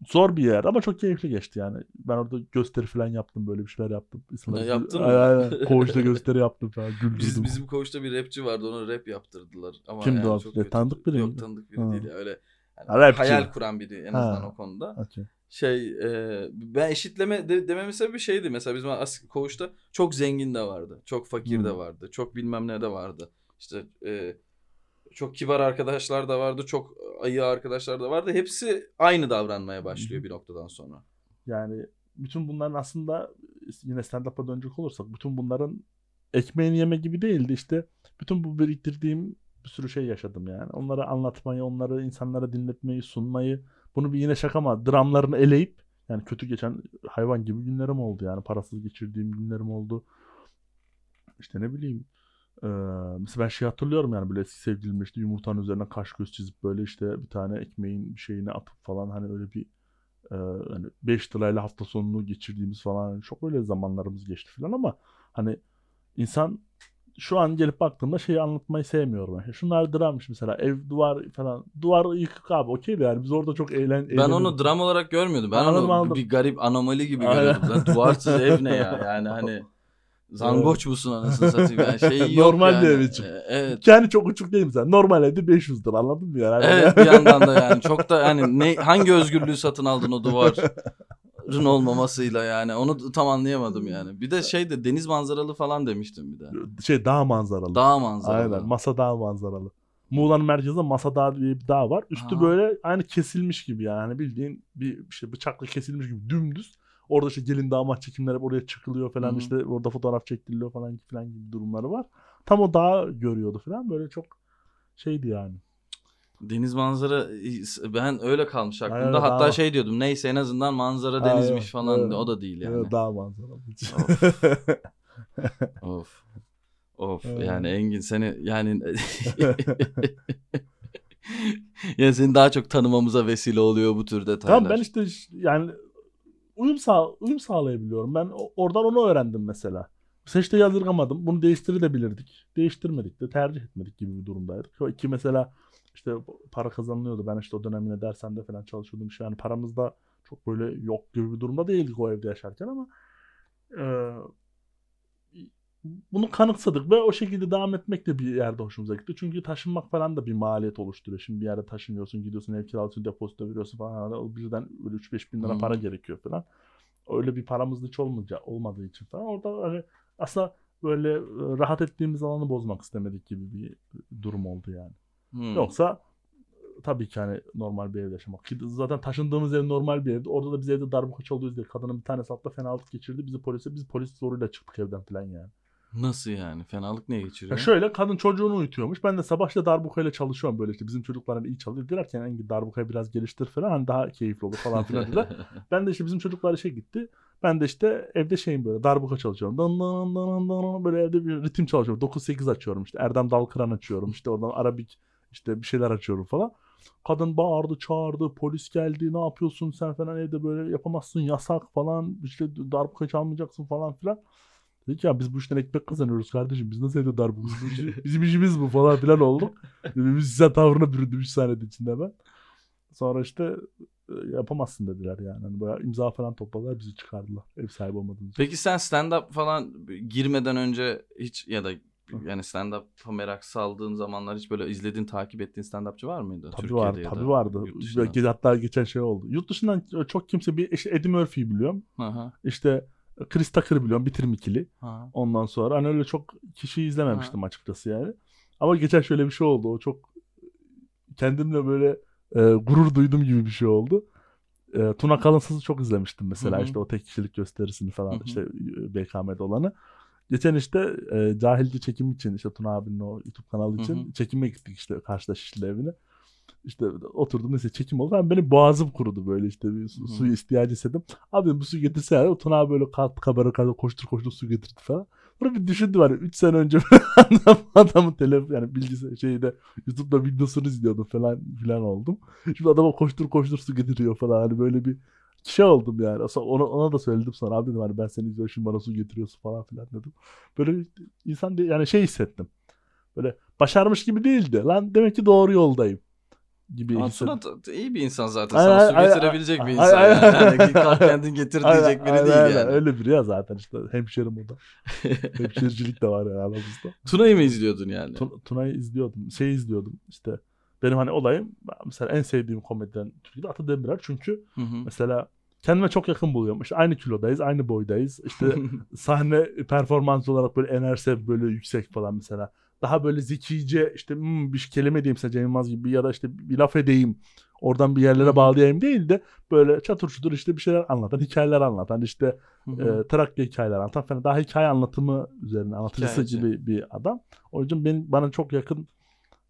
zor bir yer ama çok keyifli geçti yani. Ben orada gösteri falan yaptım böyle bir şeyler yaptım. İnsanlar- Ha, yaptın mı? Aynen. Koğuşta gösteri yaptım falan. Güldürdüm. Biz, bizim koğuşta bir rapçi vardı ona rap yaptırdılar. Ama Kimdi yani o? çok Ya, tanıdık biri Yok tanıdık biri Ha. değil ya öyle. yani rapçi. hayal kuran biri en azından Ha. o konuda. Okey. Şey e, ben eşitleme de, dememin sebebi şeydi mesela bizim as- koğuşta çok zengin de vardı. Çok fakir de Hmm. vardı. Çok bilmem ne de vardı. İşte e, çok kibar arkadaşlar da vardı. Çok ayı arkadaşlar da vardı. Hepsi aynı davranmaya başlıyor bir noktadan sonra. Yani bütün bunların aslında yine stand-up'a dönecek olursak bütün bunların ekmeğini yeme gibi değildi işte. Bütün bu biriktirdiğim bir sürü şey yaşadım yani. Onları anlatmayı, onları insanlara dinletmeyi, sunmayı. Bunu bir yine şaka ama dramlarını eleyip yani kötü geçen hayvan gibi günlerim oldu yani. Parasız geçirdiğim günlerim oldu. İşte ne bileyim. Ee, mesela ben şey hatırlıyorum yani böyle eski sevgilimle işte yumurtanın üzerine kaş göz çizip böyle işte bir tane ekmeğin bir şeyini atıp falan hani öyle bir e, hani 5 lirayla hafta sonunu geçirdiğimiz falan hani çok öyle zamanlarımız geçti falan ama hani insan şu an gelip baktığımda şeyi anlatmayı sevmiyorum. Yani şunlar drammış mesela ev duvar falan. Duvar yıkık abi okey de yani biz orada çok eğlen Ben onu dram olarak görmüyordum. Ben Anladım, onu anladım. bir garip anomali gibi görüyordum. Duvarsız ev ne ya? Yani hani zangoç musun anasını satayım yani şey yok Normal yani. bir ev için. Ee, Evet. Yani çok uçuk değil mesela. Normal evde 500 lira anladın mı yani? Evet bir yandan da yani çok da yani ne hangi özgürlüğü satın aldın o duvarın olmamasıyla yani onu tam anlayamadım yani. Bir de şey de deniz manzaralı falan demiştim bir de. şey dağ manzaralı. Dağ manzaralı. Aynen. Masa Dağ manzaralı. Muğla'nın merkezinde Masa Dağ diye bir dağ var. Üstü Ha. böyle aynı kesilmiş gibi yani. Hani bildiğin bir işte bıçakla kesilmiş gibi dümdüz. Orada işte gelin damat çekimleri oraya çıkılıyor falan Hı hı. işte orada fotoğraf çektiriliyor falan falan gibi durumları var. Tam o dağı görüyordu falan böyle çok şeydi yani. Deniz manzara ben öyle kalmış aklımda. Aynen, Hatta dağ- şey diyordum neyse en azından manzara Aynen, denizmiş falan evet. o da değil yani. Evet, dağ manzaralı. Of. Of Evet. yani Engin seni yani yani seni daha çok tanımamıza vesile oluyor bu tür detaylar. Tamam ben işte yani uyum sağ uyum sağlayabiliyorum. Ben oradan onu öğrendim mesela. İşte yadırgamadım. Bunu değiştirebilirdik. Değiştirmedik de tercih etmedik gibi bir durumdaydık. O iki mesela işte para kazanılıyordu. Ben işte o dönem yine dershanede falan çalışıyordum. İşte yani paramız da çok böyle yok gibi bir durumda değildik o evde yaşarken ama e, bunu kanıksadık ve o şekilde devam etmek de bir yerde hoşumuza gitti. Çünkü taşınmak falan da bir maliyet oluşturuyor. Şimdi bir yerde taşınıyorsun, gidiyorsun ev kiralıyorsun, depozito veriyorsun falan. Birden böyle 3-5 bin lira Hmm. para gerekiyor falan. Öyle bir paramız hiç olmayınca, olmadığı için falan. Orada hani aslında böyle rahat ettiğimiz alanı bozmak istemedik gibi bir durum oldu yani. Hmm. Yoksa tabii ki hani normal bir evde yaşamak. Ki Zaten taşındığımız ev normal bir evdi. Orada da biz evde darbuka çalıyoruz diye kadının bir tanesi hatta fenalık geçirdi. Bizi polise, biz polis zoruyla çıktık evden falan yani. Nasıl yani? Fenalık neye geçiriyor? Ya şöyle kadın çocuğunu uyutuyormuş. Ben de sabah işte darbukayla çalışıyorum böyle işte bizim çocuklar hani iyi çalışıyor. Dediler ki darbukayı biraz geliştir falan hani daha keyifli olur falan filan dediler. ben de işte bizim çocuklar işe gitti. Ben de işte evde şeyim böyle darbuka çalışıyorum. Dan dan dan dan dan böyle evde bir ritim çalışıyorum. 9-8 açıyorum işte. Erdem Dalkıran açıyorum. İşte oradan Arabik işte bir şeyler açıyorum falan. Kadın bağırdı çağırdı polis geldi ne yapıyorsun sen falan evde böyle yapamazsın yasak falan işte darbuka çalmayacaksın falan filan. Dedik ya biz bu işten ekmek kazanıyoruz kardeşim. Biz nasıl evde darbuka? Bizim, işi- bizim işimiz bu falan filan olduk. Biz size tavrına büründüm 3 saniyede içinde ben. Sonra işte e, yapamazsın dediler yani. Hani böyle imza falan topladılar bizi çıkardılar. Ev sahibi olmadığımız için. Peki sen stand-up falan girmeden önce hiç ya da yani stand-up'a merak saldığın zamanlar hiç böyle izlediğin, takip ettiğin stand-upçı var mıydı? Tabii Türkiye'de vardı, ya tabii da vardı. Belki hatta geçen şey oldu. Yurt dışından çok kimse bir işte Eddie Murphy'yi biliyorum. Aha, İşte Chris Tucker'ı biliyorum. Bitirim ikili. aha. Ondan sonra hani öyle çok kişiyi izlememiştim açıkçası yani. Ama geçen şöyle bir şey oldu. O çok kendimle böyle e, gurur duydum gibi bir şey oldu. E, Tuna Kalınsız'ı çok izlemiştim mesela. Hı hı. işte o tek kişilik gösterisini falan Hı hı. işte BKM'de olanı. Geçen işte e, cahilce çekim için işte Tuna abinin o YouTube kanalı için Hı hı. çekime gittik işte karşıda Şişli evine. İşte oturdum neyse çekim oldu. Ben benim boğazım kurudu böyle işte bir su, suyu ihtiyacı hissettim. Abi bu su getirsene. O Tuna abi böyle kalktı kamera karşısında koştur koştur su getirdi falan. Sonra bir düşündüm hani 3 sene önce adam, adamın telefon yani bilgisayar şeyde YouTube'da videosunu izliyordum falan filan oldum. Şimdi adama koştur koştur su getiriyor falan hani böyle bir şey oldum yani. Ona, ona da söyledim sonra abi dedim hani ben seni izliyorum şimdi bana su getiriyorsun falan filan dedim. Böyle insan yani şey hissettim. Böyle başarmış gibi değildi. Lan demek ki doğru yoldayım gibi da- iyi bir insan zaten. Ay, Sana su ay, getirebilecek ay, bir insan. ay, yani. ay. Hani kalk kendin getir diyecek biri Aynen, değil aynen, yani. aynen. Öyle biri ya zaten işte hemşerim o da. Hemşericilik de var yani aramızda. Tuna'yı mı izliyordun yani? Tun- Tuna'yı izliyordum. Şey izliyordum işte. Benim hani olayım mesela en sevdiğim komedyen Türkiye'de Ata Demirer. Çünkü Hı hı. mesela kendime çok yakın buluyorum. İşte aynı kilodayız, aynı boydayız. İşte sahne performans olarak böyle enerjisi böyle yüksek falan mesela. Daha böyle zekice işte hmm, bir kelime diyeyim Cem Yılmaz gibi ya da işte bir laf edeyim. oradan bir yerlere bağlayayım değil de böyle çatır çutur işte bir şeyler anlatan, hikayeler anlatan işte Hı hı. e, Trakya hikayeler anlatan falan daha hikaye anlatımı üzerine anlatıcısı Hikayeci. gibi bir adam. O yüzden benim bana çok yakın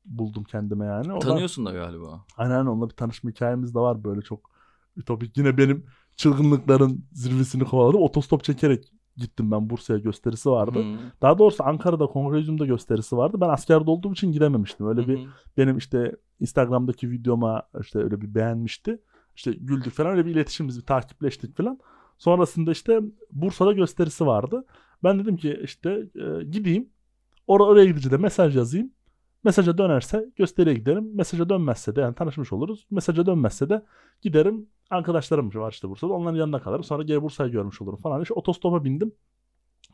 buldum kendime yani. Oradan- Tanıyorsun da galiba. Aynen aynen onunla bir tanışma hikayemiz de var böyle çok ütopik. Yine benim çılgınlıkların zirvesini kovaladım. Otostop çekerek gittim ben Bursa'ya gösterisi vardı. Hı. Daha doğrusu Ankara'da Kongrezyum'da gösterisi vardı. Ben askerde olduğum için gidememiştim. Öyle bir Hı hı. benim işte Instagram'daki videoma işte öyle bir beğenmişti. İşte güldük falan öyle bir iletişimimiz bir takipleştik falan. Sonrasında işte Bursa'da gösterisi vardı. Ben dedim ki işte e, gideyim. Or oraya gidince de mesaj yazayım. Mesaja dönerse gösteriye giderim. Mesaja dönmezse de yani tanışmış oluruz. Mesaja dönmezse de giderim. Arkadaşlarım var işte Bursa'da. Onların yanında kalırım. Sonra geri Bursa'yı görmüş olurum falan. İşte otostopa bindim.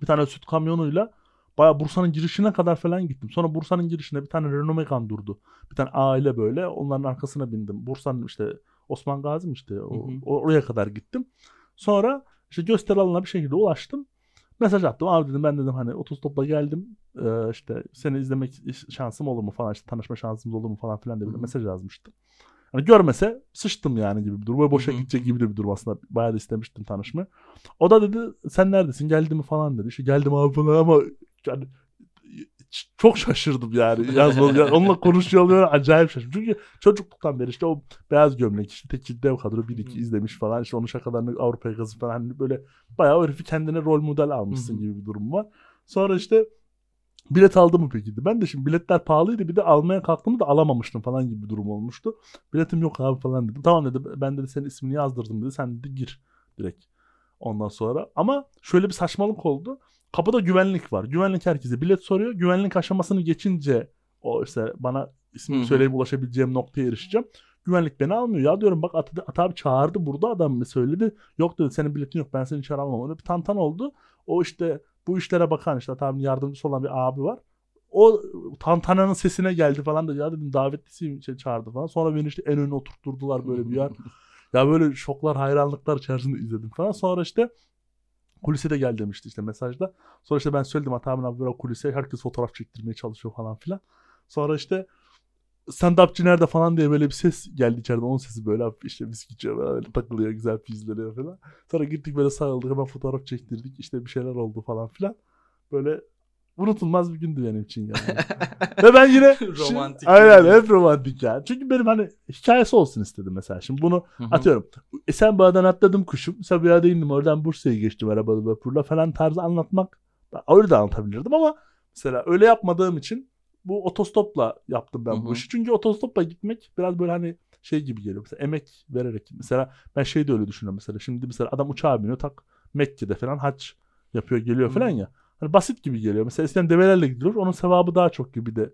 Bir tane süt kamyonuyla Baya Bursa'nın girişine kadar falan gittim. Sonra Bursa'nın girişinde bir tane Renault Megane durdu. Bir tane aile böyle. Onların arkasına bindim. Bursa'nın işte Osman Gazi mi işte o- Hı hı. oraya kadar gittim. Sonra işte gösteri alanına bir şekilde ulaştım. Mesaj attım. Abi dedim ben dedim hani otostopla geldim. İşte seni izlemek şansım olur mu falan işte tanışma şansımız olur mu falan filan diye bir mesaj yazmıştım. Hani görmese sıçtım yani gibi bir durum. Böyle boşa gidecek gibi de bir durum aslında. Bayağı da istemiştim tanışmayı. O da dedi sen neredesin geldi mi falan dedi. İşte geldim abi falan ama yani çok şaşırdım yani. Yazmalı. Yani onunla konuşuyor oluyor acayip şaşırdım. Çünkü çocukluktan beri işte o beyaz gömlek işte tekil dev kadro bir iki Hı. izlemiş falan. İşte onun şakalarını Avrupa'ya kazıp falan hani böyle bayağı o herifi kendine rol model almışsın gibi bir durum var. Sonra işte bilet aldı mı peki? Ben de şimdi biletler pahalıydı bir de almaya kalktım da alamamıştım falan gibi bir durum olmuştu. Biletim yok abi falan dedim. Tamam dedi ben dedi senin ismini yazdırdım dedi. Sen dedi gir direkt. Ondan sonra ama şöyle bir saçmalık oldu. Kapıda güvenlik var. Güvenlik herkese bilet soruyor. Güvenlik aşamasını geçince o işte bana ismini Hı hı. söyleyip ulaşabileceğim noktaya erişeceğim. Güvenlik beni almıyor. Ya diyorum bak Ata, Ata abi çağırdı burada adam mı söyledi. Yok dedi senin biletin yok ben seni içeri almam. Öyle bir tantan oldu. O işte bu işlere bakan işte abinin yardımcısı olan bir abi var. O tantananın sesine geldi falan da ya dedim davetlisiyim şey çağırdı falan. Sonra beni işte en öne oturtturdular böyle bir yer. Ya böyle şoklar, hayranlıklar içerisinde izledim falan. Sonra işte kulise de gel demişti işte mesajda. Sonra işte ben söyledim Atamin abi böyle kulise herkes fotoğraf çektirmeye çalışıyor falan filan. Sonra işte stand-upçı nerede falan diye böyle bir ses geldi içeriden. Onun sesi böyle hafif işte viski içiyor böyle, böyle takılıyor güzel pizleniyor falan. Sonra gittik böyle sarıldık hemen fotoğraf çektirdik. İşte bir şeyler oldu falan filan. Böyle unutulmaz bir gündü benim için yani. Ve ben yine Romantik Aynen bir- hep romantik yani. Çünkü benim hani hikayesi olsun istedim mesela. Şimdi bunu Hı hı. atıyorum. Esenboğa'dan atladım kuşum. Sabiha'da indim. Oradan Bursa'ya geçtim arabalı vapurla falan tarzı anlatmak. Öyle de anlatabilirdim ama mesela öyle yapmadığım için bu otostopla yaptım ben Hı bu işi. Çünkü otostopla gitmek biraz böyle hani şey gibi geliyor. Mesela emek vererek. Mesela ben şey de öyle düşünüyorum mesela. Şimdi mesela adam uçağa biniyor tak Mekke'de falan hac yapıyor geliyor Hı. falan ya. Hani basit gibi geliyor. Mesela eskiden develerle gidilir. Onun sevabı daha çok gibi de.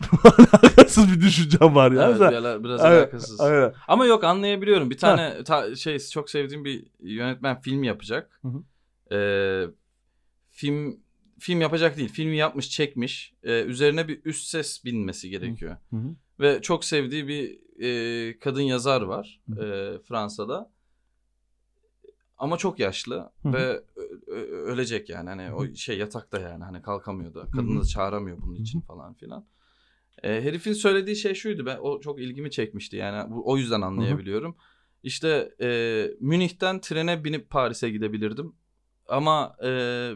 Alakasız bir düşüncem var ya. Evet, biraz, biraz Aynen, alakasız. aynen. Ama yok anlayabiliyorum. Bir tane ta- şey çok sevdiğim bir yönetmen film yapacak. Hı hı. Ee, film film yapacak değil. Filmi yapmış, çekmiş. Ee, üzerine bir üst ses binmesi gerekiyor. Hı hı. Ve çok sevdiği bir e, kadın yazar var Hı. e, Fransa'da. Ama çok yaşlı Hı hı. ve ölecek yani hani o şey yatakta yani hani kalkamıyor da kadını hı. da çağıramıyor bunun için falan filan. E, herifin söylediği şey şuydu ben o çok ilgimi çekmişti yani bu, o yüzden anlayabiliyorum. İşte e, Münih'ten trene binip Paris'e gidebilirdim ama e,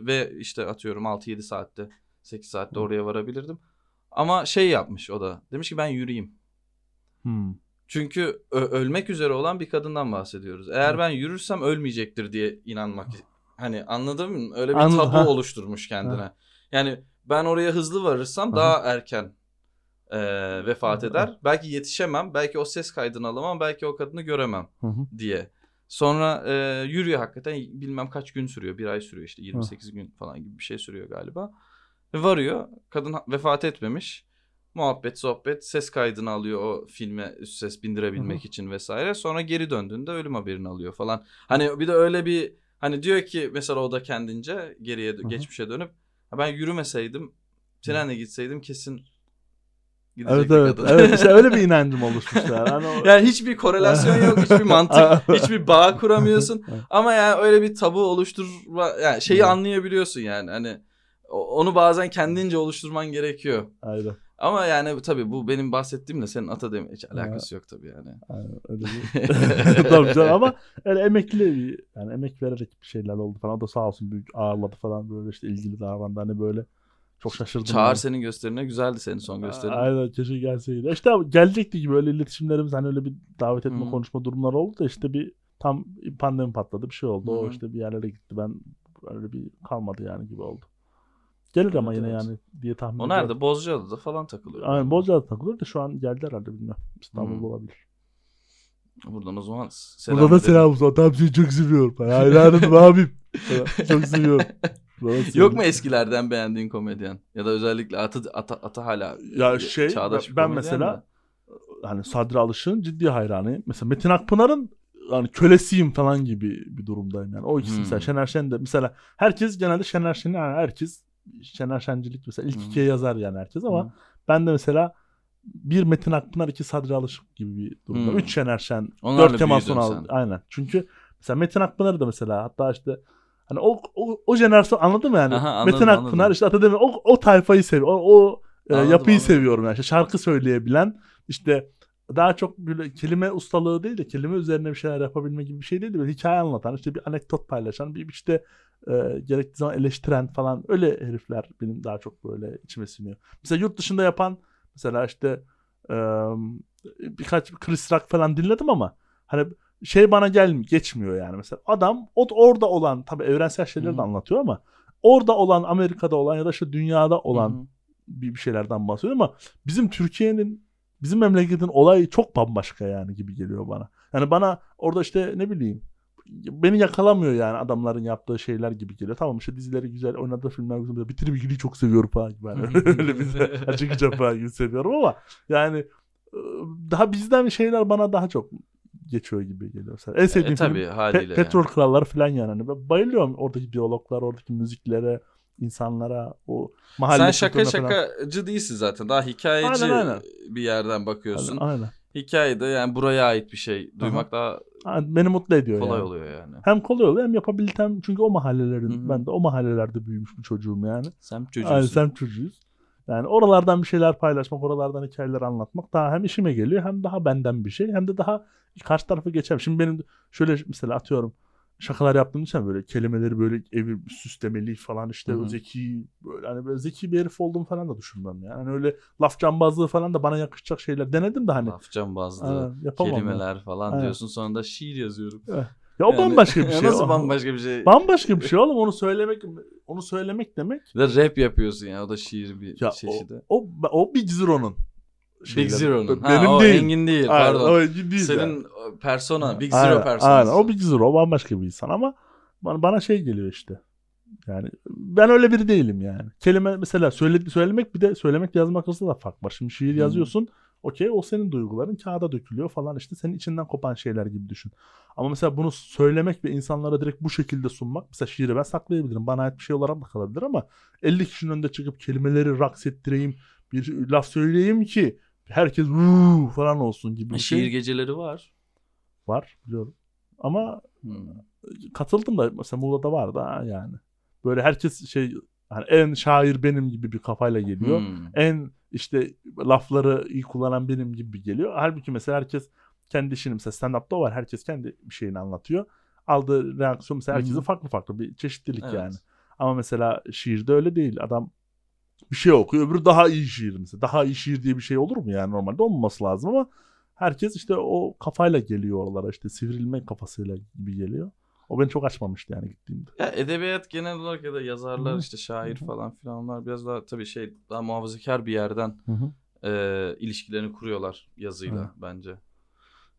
ve işte atıyorum 6-7 saatte 8 saatte Hı. oraya varabilirdim. Ama şey yapmış o da demiş ki ben yürüyeyim. Hmm. Çünkü ölmek üzere olan bir kadından bahsediyoruz. Eğer Evet. ben yürürsem ölmeyecektir diye inanmak. Hani anladın mı? Öyle bir Anladım, tabu ha. oluşturmuş kendine. Ha. Yani ben oraya hızlı varırsam Aha. daha erken e, vefat Ha. eder. Belki yetişemem, belki o ses kaydını alamam, belki o kadını göremem Hı hı. diye. Sonra e, yürüyor hakikaten bilmem kaç gün sürüyor. Bir ay sürüyor işte 28 gün falan gibi bir şey sürüyor galiba. Ve varıyor. Kadın vefat etmemiş. Muhabbet sohbet ses kaydını alıyor o filme üst ses bindirebilmek Hı hı. için vesaire. Sonra geri döndüğünde ölüm haberini alıyor falan. Hani bir de öyle bir hani diyor ki mesela o da kendince geriye hı. geçmişe dönüp "Ha ben yürümeseydim trenle gitseydim kesin Evet evet. evet işte öyle bir inancım oluşmuş yani. Hani o- Yani hiçbir korelasyon yok, hiçbir mantık, hiçbir bağ kuramıyorsun. Ama yani öyle bir tabu oluşturma, yani şeyi Evet. anlayabiliyorsun yani. Hani onu bazen kendince oluşturman gerekiyor. Aynen. Ama yani tabii bu benim bahsettiğimle senin ata deme hiç alakası yok tabii yani. Yani öyle. Tabii canım ama öyle emekli bir yani emek vererek bir şeyler oldu falan. O da sağ olsun büyük ağırladı falan böyle işte ilgili davrandı hani böyle çok şaşırdım. Çağır yani. senin gösterine güzeldi senin son gösterin. Aynen keşke gelseydi. İşte gelecekti gibi öyle iletişimlerimiz hani öyle bir davet etme Hı. konuşma durumları oldu da işte bir tam pandemi patladı bir şey oldu. O Hı. işte bir yerlere gitti. Ben öyle bir kalmadı yani gibi oldu. Gelir ama Evet, yine evet. yani diye tahmin O ediyorum. nerede? Bozcaada'da falan takılıyor. Aynen Bozcaada takılıyor da şu an geldi herhalde bilmiyorum. İstanbul'da Hı. olabilir. Buradan o zaman selam Burada da selam olsun. Adam seni çok seviyorum. Hayranım abim. Çok seviyorum. Yok mu eskilerden beğendiğin komedyen? Ya da özellikle atı, ata, ata hala Ya şey çağdaş ben komedyen mesela de. hani Sadri Alışık'ın ciddi hayranıyım. Mesela Metin Akpınar'ın hani kölesiyim falan gibi bir durumdayım yani. O ikisi Hmm. mesela Şener Şen de mesela herkes genelde Şener Şen'i yani herkes Şener Şencilik mesela ilk Hmm. ikiye yazar yani herkes ama Hı. ben de mesela bir Metin Akpınar iki Sadri Alışık gibi bir durumda. Hmm. Üç Şener Şen, Onlarla dört Kemal Sunal. Aynen. Çünkü mesela Metin Akpınar'ı da mesela hatta işte hani o o, o jenerasyon anladın mı yani? Aha, anladım, Metin Akpınar anladım. işte Atademir o, o tayfayı seviyor. O, o e, Anladım, yapıyı anladım. seviyorum yani. İşte şarkı söyleyebilen işte daha çok böyle kelime ustalığı değil de kelime üzerine bir şeyler yapabilme gibi bir şey değil de böyle hikaye anlatan işte bir anekdot paylaşan bir işte e, gerektiği zaman eleştiren falan öyle herifler benim daha çok böyle içime siniyor. Mesela yurt dışında yapan mesela işte e, birkaç Chris Rock falan dinledim ama hani şey bana gelmiyor, geçmiyor yani mesela. Adam o orada olan tabii evrensel şeyleri de anlatıyor ama orada olan Amerika'da olan ya da işte dünyada olan Hı hı. bir, bir şeylerden bahsediyor ama bizim Türkiye'nin bizim memleketin olayı çok bambaşka yani gibi geliyor bana. Yani bana orada işte ne bileyim beni yakalamıyor yani adamların yaptığı şeyler gibi geliyor. Tamam işte dizileri güzel, oynadığı filmler güzel. Bitir bilgiliyi çok seviyorum falan gibi. Yani öyle bir de açık açık falan gibi seviyorum ama yani daha bizden şeyler bana daha çok geçiyor gibi geliyor. Mesela en sevdiğim E, film tabii Pe- haliyle. Petrol yani. Kralları falan yani. Hani ben bayılıyorum oradaki diyaloglar, oradaki müziklere, insanlara, o mahalle Sen şaka kültürüne falan. şakacı değilsin zaten. Daha hikayeci Aynen, aynen. bir yerden bakıyorsun. Aynen, aynen. Hikayede yani buraya ait bir şey duymak daha Aynen, Beni mutlu ediyor kolay yani. oluyor yani. Hem kolay oluyor hem yapabiltem çünkü o mahallelerin Hı hı. ben de o mahallelerde büyümüş bir çocuğum yani. Sen çocuğusun. Aynen sen çocuğuyuz. Yani oralardan bir şeyler paylaşmak, oralardan hikayeler anlatmak daha hem işime geliyor hem daha benden bir şey hem de daha karşı tarafa geçer. Şimdi benim şöyle mesela atıyorum şakalar yaptığım için böyle kelimeleri böyle evi süslemeli falan işte Hı hı. zeki böyle hani böyle zeki bir herif olduğumu falan da düşünmem yani. Hani öyle laf cambazlığı falan da bana yakışacak şeyler denedim de hani Aynen, yapamam ben. kelimeler falan Aynen. diyorsun sonra da şiir yazıyorum. Ya o Yani- bambaşka bir şey. Nasıl O- bambaşka bir şey? Bambaşka bir şey oğlum onu söylemek onu söylemek demek. De rap yapıyorsun ya o da şiir bir Ya çeşidi. o, o Big Zero'nun. Big. Zero'nun. Ha, Benim o değil. Engin değil Aynen, pardon. o Engin değil Senin yani. o persona Big Zero Aynen, personası. Aynen o Big Zero o bambaşka bir insan ama bana, bana şey geliyor işte. Yani ben öyle biri değilim yani. Kelime mesela söyle, söylemek bir de söylemek yazmak arasında da fark var. Şimdi şiir Hı. yazıyorsun. Okey o senin duyguların kağıda dökülüyor falan işte senin içinden kopan şeyler gibi düşün. Ama mesela bunu söylemek ve insanlara direkt bu şekilde sunmak. Mesela şiiri ben saklayabilirim. Bana ait bir şey olarak da kalabilir ama 50 kişinin önünde çıkıp kelimeleri raks ettireyim. Bir laf söyleyeyim ki herkes falan olsun gibi bir Şiir şey geceleri var. var biliyorum. Ama Hmm. katıldım da mesela Muğla'da vardı ha yani. Böyle herkes şey hani en şair benim gibi bir kafayla geliyor. Hmm. En işte lafları iyi kullanan benim gibi geliyor. Halbuki mesela herkes kendi işini mesela stand-up'ta var. Herkes kendi bir şeyini anlatıyor. Aldığı reaksiyon mesela herkesin hı. farklı farklı bir çeşitlilik Evet. yani. Ama mesela şiirde öyle değil. Adam bir şey okuyor öbürü daha iyi şiir mesela. Daha iyi şiir diye bir şey olur mu yani normalde olmaması lazım ama herkes işte o kafayla geliyor oralara işte sivrilme kafasıyla gibi geliyor. O beni çok açmamıştı yani gittiğimde. Ya edebiyat genel olarak ya da yazarlar Hı. işte şair Hı hı. falan filan onlar biraz daha tabii şey daha muhafazakar bir yerden e, ilişkilerini kuruyorlar yazıyla Evet. bence.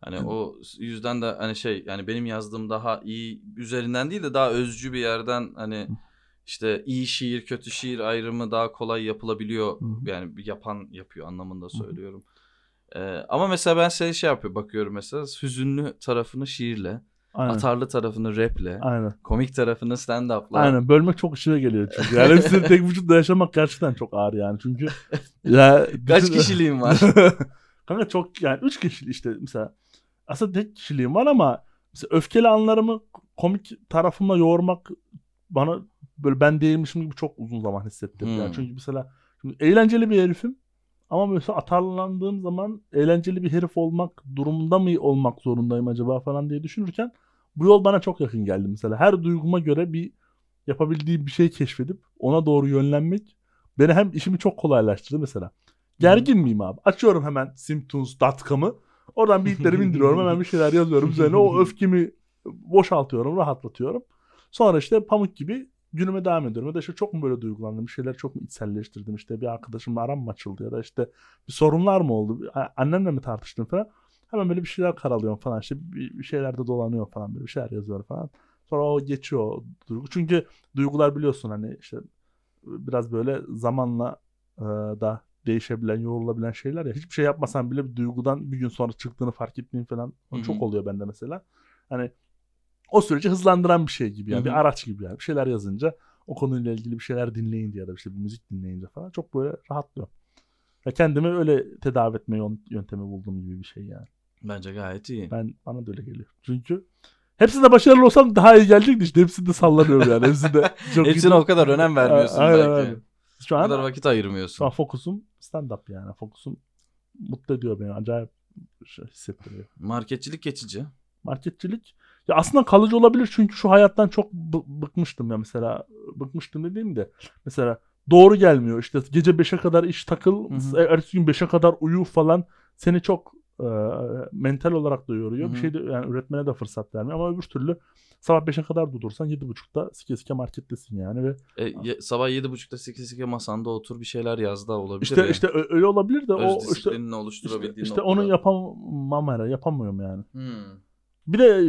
Hani o yüzden de hani şey yani benim yazdığım daha iyi üzerinden değil de daha özcü bir yerden hani işte iyi şiir kötü şiir ayrımı daha kolay yapılabiliyor. Hı hı. Yani yapan yapıyor anlamında söylüyorum. E, ama mesela ben şey şey yapıyor bakıyorum mesela hüzünlü tarafını şiirle, Aynen. atarlı tarafını raple, Aynen. komik tarafını stand-up'la. Aynen bölmek çok işine geliyor çünkü. Yani hepsini tek vücutta yaşamak gerçekten çok ağır yani. Çünkü ya Kaç bütün- kişiliğin var? Kanka çok yani üç kişi işte mesela aslında tek kişiliğim var ama mesela öfkeli anlarımı komik tarafımla yoğurmak bana böyle ben değilmişim gibi çok uzun zaman hissettirdi. Yani Hmm. çünkü mesela şimdi eğlenceli bir herifim Ama mesela atarlandığım zaman eğlenceli bir herif olmak durumunda mı olmak zorundayım acaba falan diye düşünürken bu yol bana çok yakın geldi mesela. Her duyguma göre bir yapabildiğim bir şey keşfedip ona doğru yönlenmek beni hem işimi çok kolaylaştırdı mesela. Gergin miyim abi? Açıyorum hemen symptoms.com'ı. Oradan beatlerimi indiriyorum. Hemen bir şeyler yazıyorum. Üzerine o öfkemi boşaltıyorum, rahatlatıyorum. Sonra işte pamuk gibi günüme devam ediyorum. Ya da işte çok mu böyle duygulandım, bir şeyler çok mu içselleştirdim. İşte bir arkadaşımla aram mı açıldı ya da işte bir sorunlar mı oldu, annemle mi tartıştım falan. Hemen böyle bir şeyler karalıyorum falan. İşte bir, şeylerde dolanıyor falan böyle bir şeyler yazıyorum falan. Sonra o geçiyor o duygu. Çünkü duygular biliyorsun hani işte biraz böyle zamanla e, da değişebilen, yorulabilen şeyler ya. Hiçbir şey yapmasan bile bir duygudan bir gün sonra çıktığını fark ettiğin falan Hı hı. çok oluyor bende mesela. Hani o süreci hızlandıran bir şey gibi yani. Hı hı. Bir araç gibi yani. Bir şeyler yazınca o konuyla ilgili bir şeyler dinleyince ya da işte bir müzik dinleyince falan çok böyle rahatlıyor. Ya kendimi öyle tedavi etme yön- yöntemi buldum gibi bir şey yani. Bence gayet iyi. Ben bana da öyle geliyor. Çünkü hepsinde başarılı olsam daha iyi gelecekti işte. Hepsinde sallanıyorum yani. Hepsinde çok Hepsine o kadar önem vermiyorsun Aynen, belki. aynen. Şu O an, kadar vakit şu ayırmıyorsun. an fokusum stand up yani. Fokusum mutlu ediyor beni. Acayip şey hissettiriyor. Marketçilik geçici. Marketçilik ya aslında kalıcı olabilir çünkü şu hayattan çok bı- bıkmıştım ya mesela. Bıkmıştım dediğim de mesela doğru gelmiyor. İşte gece 5'e kadar iş takıl, Hı hı. ertesi gün 5'e kadar uyu falan seni çok e, mental olarak da yoruyor. Hı Bir şey de yani üretmene de fırsat vermiyor ama öbür türlü sabah 5'e kadar durursan 7.30'da sike sike markettesin yani ve E, ye- sabah 7.30'da 8 masanda otur bir şeyler yaz da olabilir. işte ya. işte öyle olabilir de Öz o işte işte, oluşturabildiğin işte noktada. onu yapamam yapamıyorum yani. Hmm. Bir de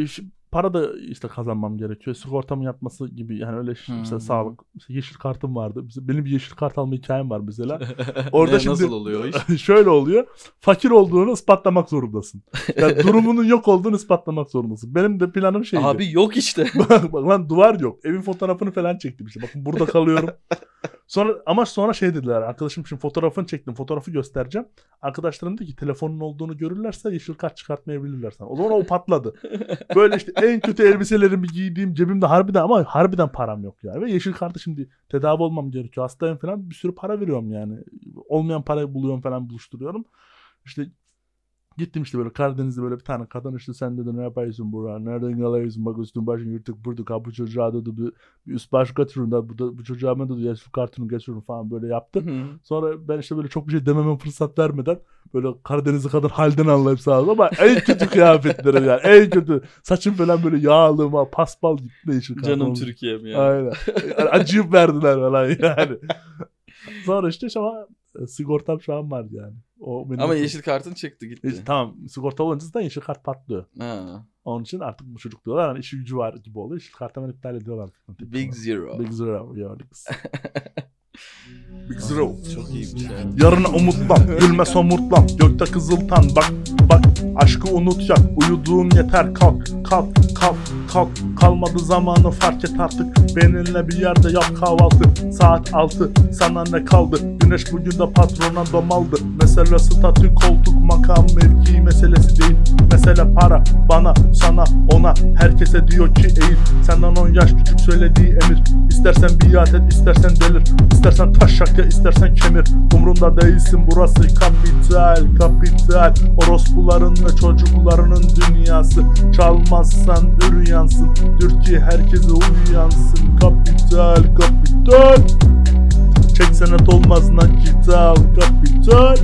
para da işte kazanmam gerekiyor. Sigortamın yatması gibi yani öyle ş- mesela sağlık. Mesela yeşil kartım vardı. Benim bir yeşil kart alma hikayem var mesela. Orada Ne, şimdi nasıl oluyor iş? şöyle oluyor. Fakir olduğunu ispatlamak zorundasın. Yani durumunun yok olduğunu ispatlamak zorundasın. Benim de planım şeydi. Abi yok işte. bak, bak lan duvar yok. Evin fotoğrafını falan çektim işte. Bakın burada kalıyorum. Sonra ama sonra şey dediler. Arkadaşım şimdi fotoğrafını çektim. Fotoğrafı göstereceğim. Arkadaşlarım dedi ki telefonun olduğunu görürlerse yeşil kart çıkartmayabilirler sana. O zaman o patladı. Böyle işte en kötü elbiselerimi giydiğim cebimde harbiden ama harbiden param yok yani. Ve yeşil kartı şimdi tedavi olmam gerekiyor. Hastayım falan bir sürü para veriyorum yani. Olmayan parayı buluyorum falan buluşturuyorum. İşte Gittim işte böyle Karadeniz'de böyle bir tane kadın işte sen dedi ne yapıyorsun burada nereden geliyorsun bak üstün başın yırtık burdu ha bu çocuğa dedi bir, bir üst baş götürün da bu, da- bu çocuğa ben dedi yeşil kartını getirin falan böyle yaptı. Sonra ben işte böyle çok bir şey dememe fırsat vermeden böyle Karadenizli kadın halden anlayıp sağ olsun ama en kötü kıyafetlerim yani en kötü saçım falan böyle yağlı ama paspal yeşil kart Canım. Türkiye'm ya. Aynen. Yani acıyıp verdiler falan yani. Sonra işte e, sigortam şu an var yani. O benim Ama yeşil kartın çıktı gitti. Yeşil- tamam sigorta olunca zaten yeşil kart patlıyor. Ha. Onun için artık bu çocuk diyorlar hani işi gücü var gibi oluyor. Yeşil kartı hemen iptal ediyorlar. Big Zero. Big Zero. ya, Big Zero. Çok iyiymiş yani. Yarına umutlan, gülme somurtlan, gökte kızıltan, bak aşkı unut yak, uyuduğun yeter. Kalk, kalk, kalk, kalk, kalmadı zamanı fark et artık, benimle bir yerde yap kahvaltı, saat 6, sana ne kaldı, güneş bugün de patrona domaldı, mesele statü, koltuk, makam, mevki meselesi değil, mesele para, bana, sana, ona, herkese diyor ki eğil, senden 10 yaş küçük söylediği emir, istersen biat et, istersen delir, istersen taş şaka, istersen kemir, umrunda değilsin burası kapital, kapital, orospuların ve çocuklarının dünyası, çalmazsan üryansın, dür ki herkese uyansın, kapital, kapital, çek senet olmaz nakital, kapital,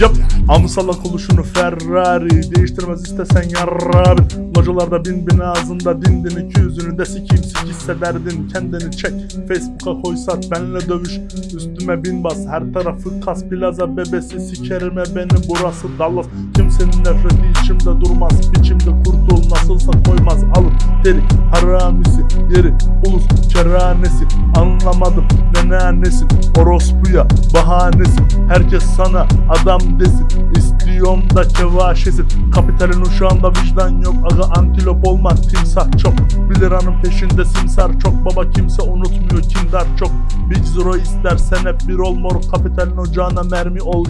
Yap. Amsalak oluşunu Ferrari. Değiştirmez istesen yarrabi Localarda bin bin ağzında dindin iki yüzünü de sikeyim sikişse derdin. Kendini çek Facebook'a koy sat benle dövüş. Üstüme bin bas her tarafı kas. Plaza bebesi Sikerime beni burası Dallas. Kimsenin nefreti içimde durmaz Biçimde kurtul nasılsa koymaz. Alın teri haramisi Yeri ulus kerhanesi. Anlamadım ne neresin Orospuya bahanesin Herkes sana adam desin İstiyorum da kevaşesin Kapitalin uşağında vicdan yok Aga antilop olma timsah çok. Bir liranın peşinde simsar çok Baba kimse unutmuyor kindar çok. Big Zero istersen hep bir ol mor Kapitalin ocağına mermi ol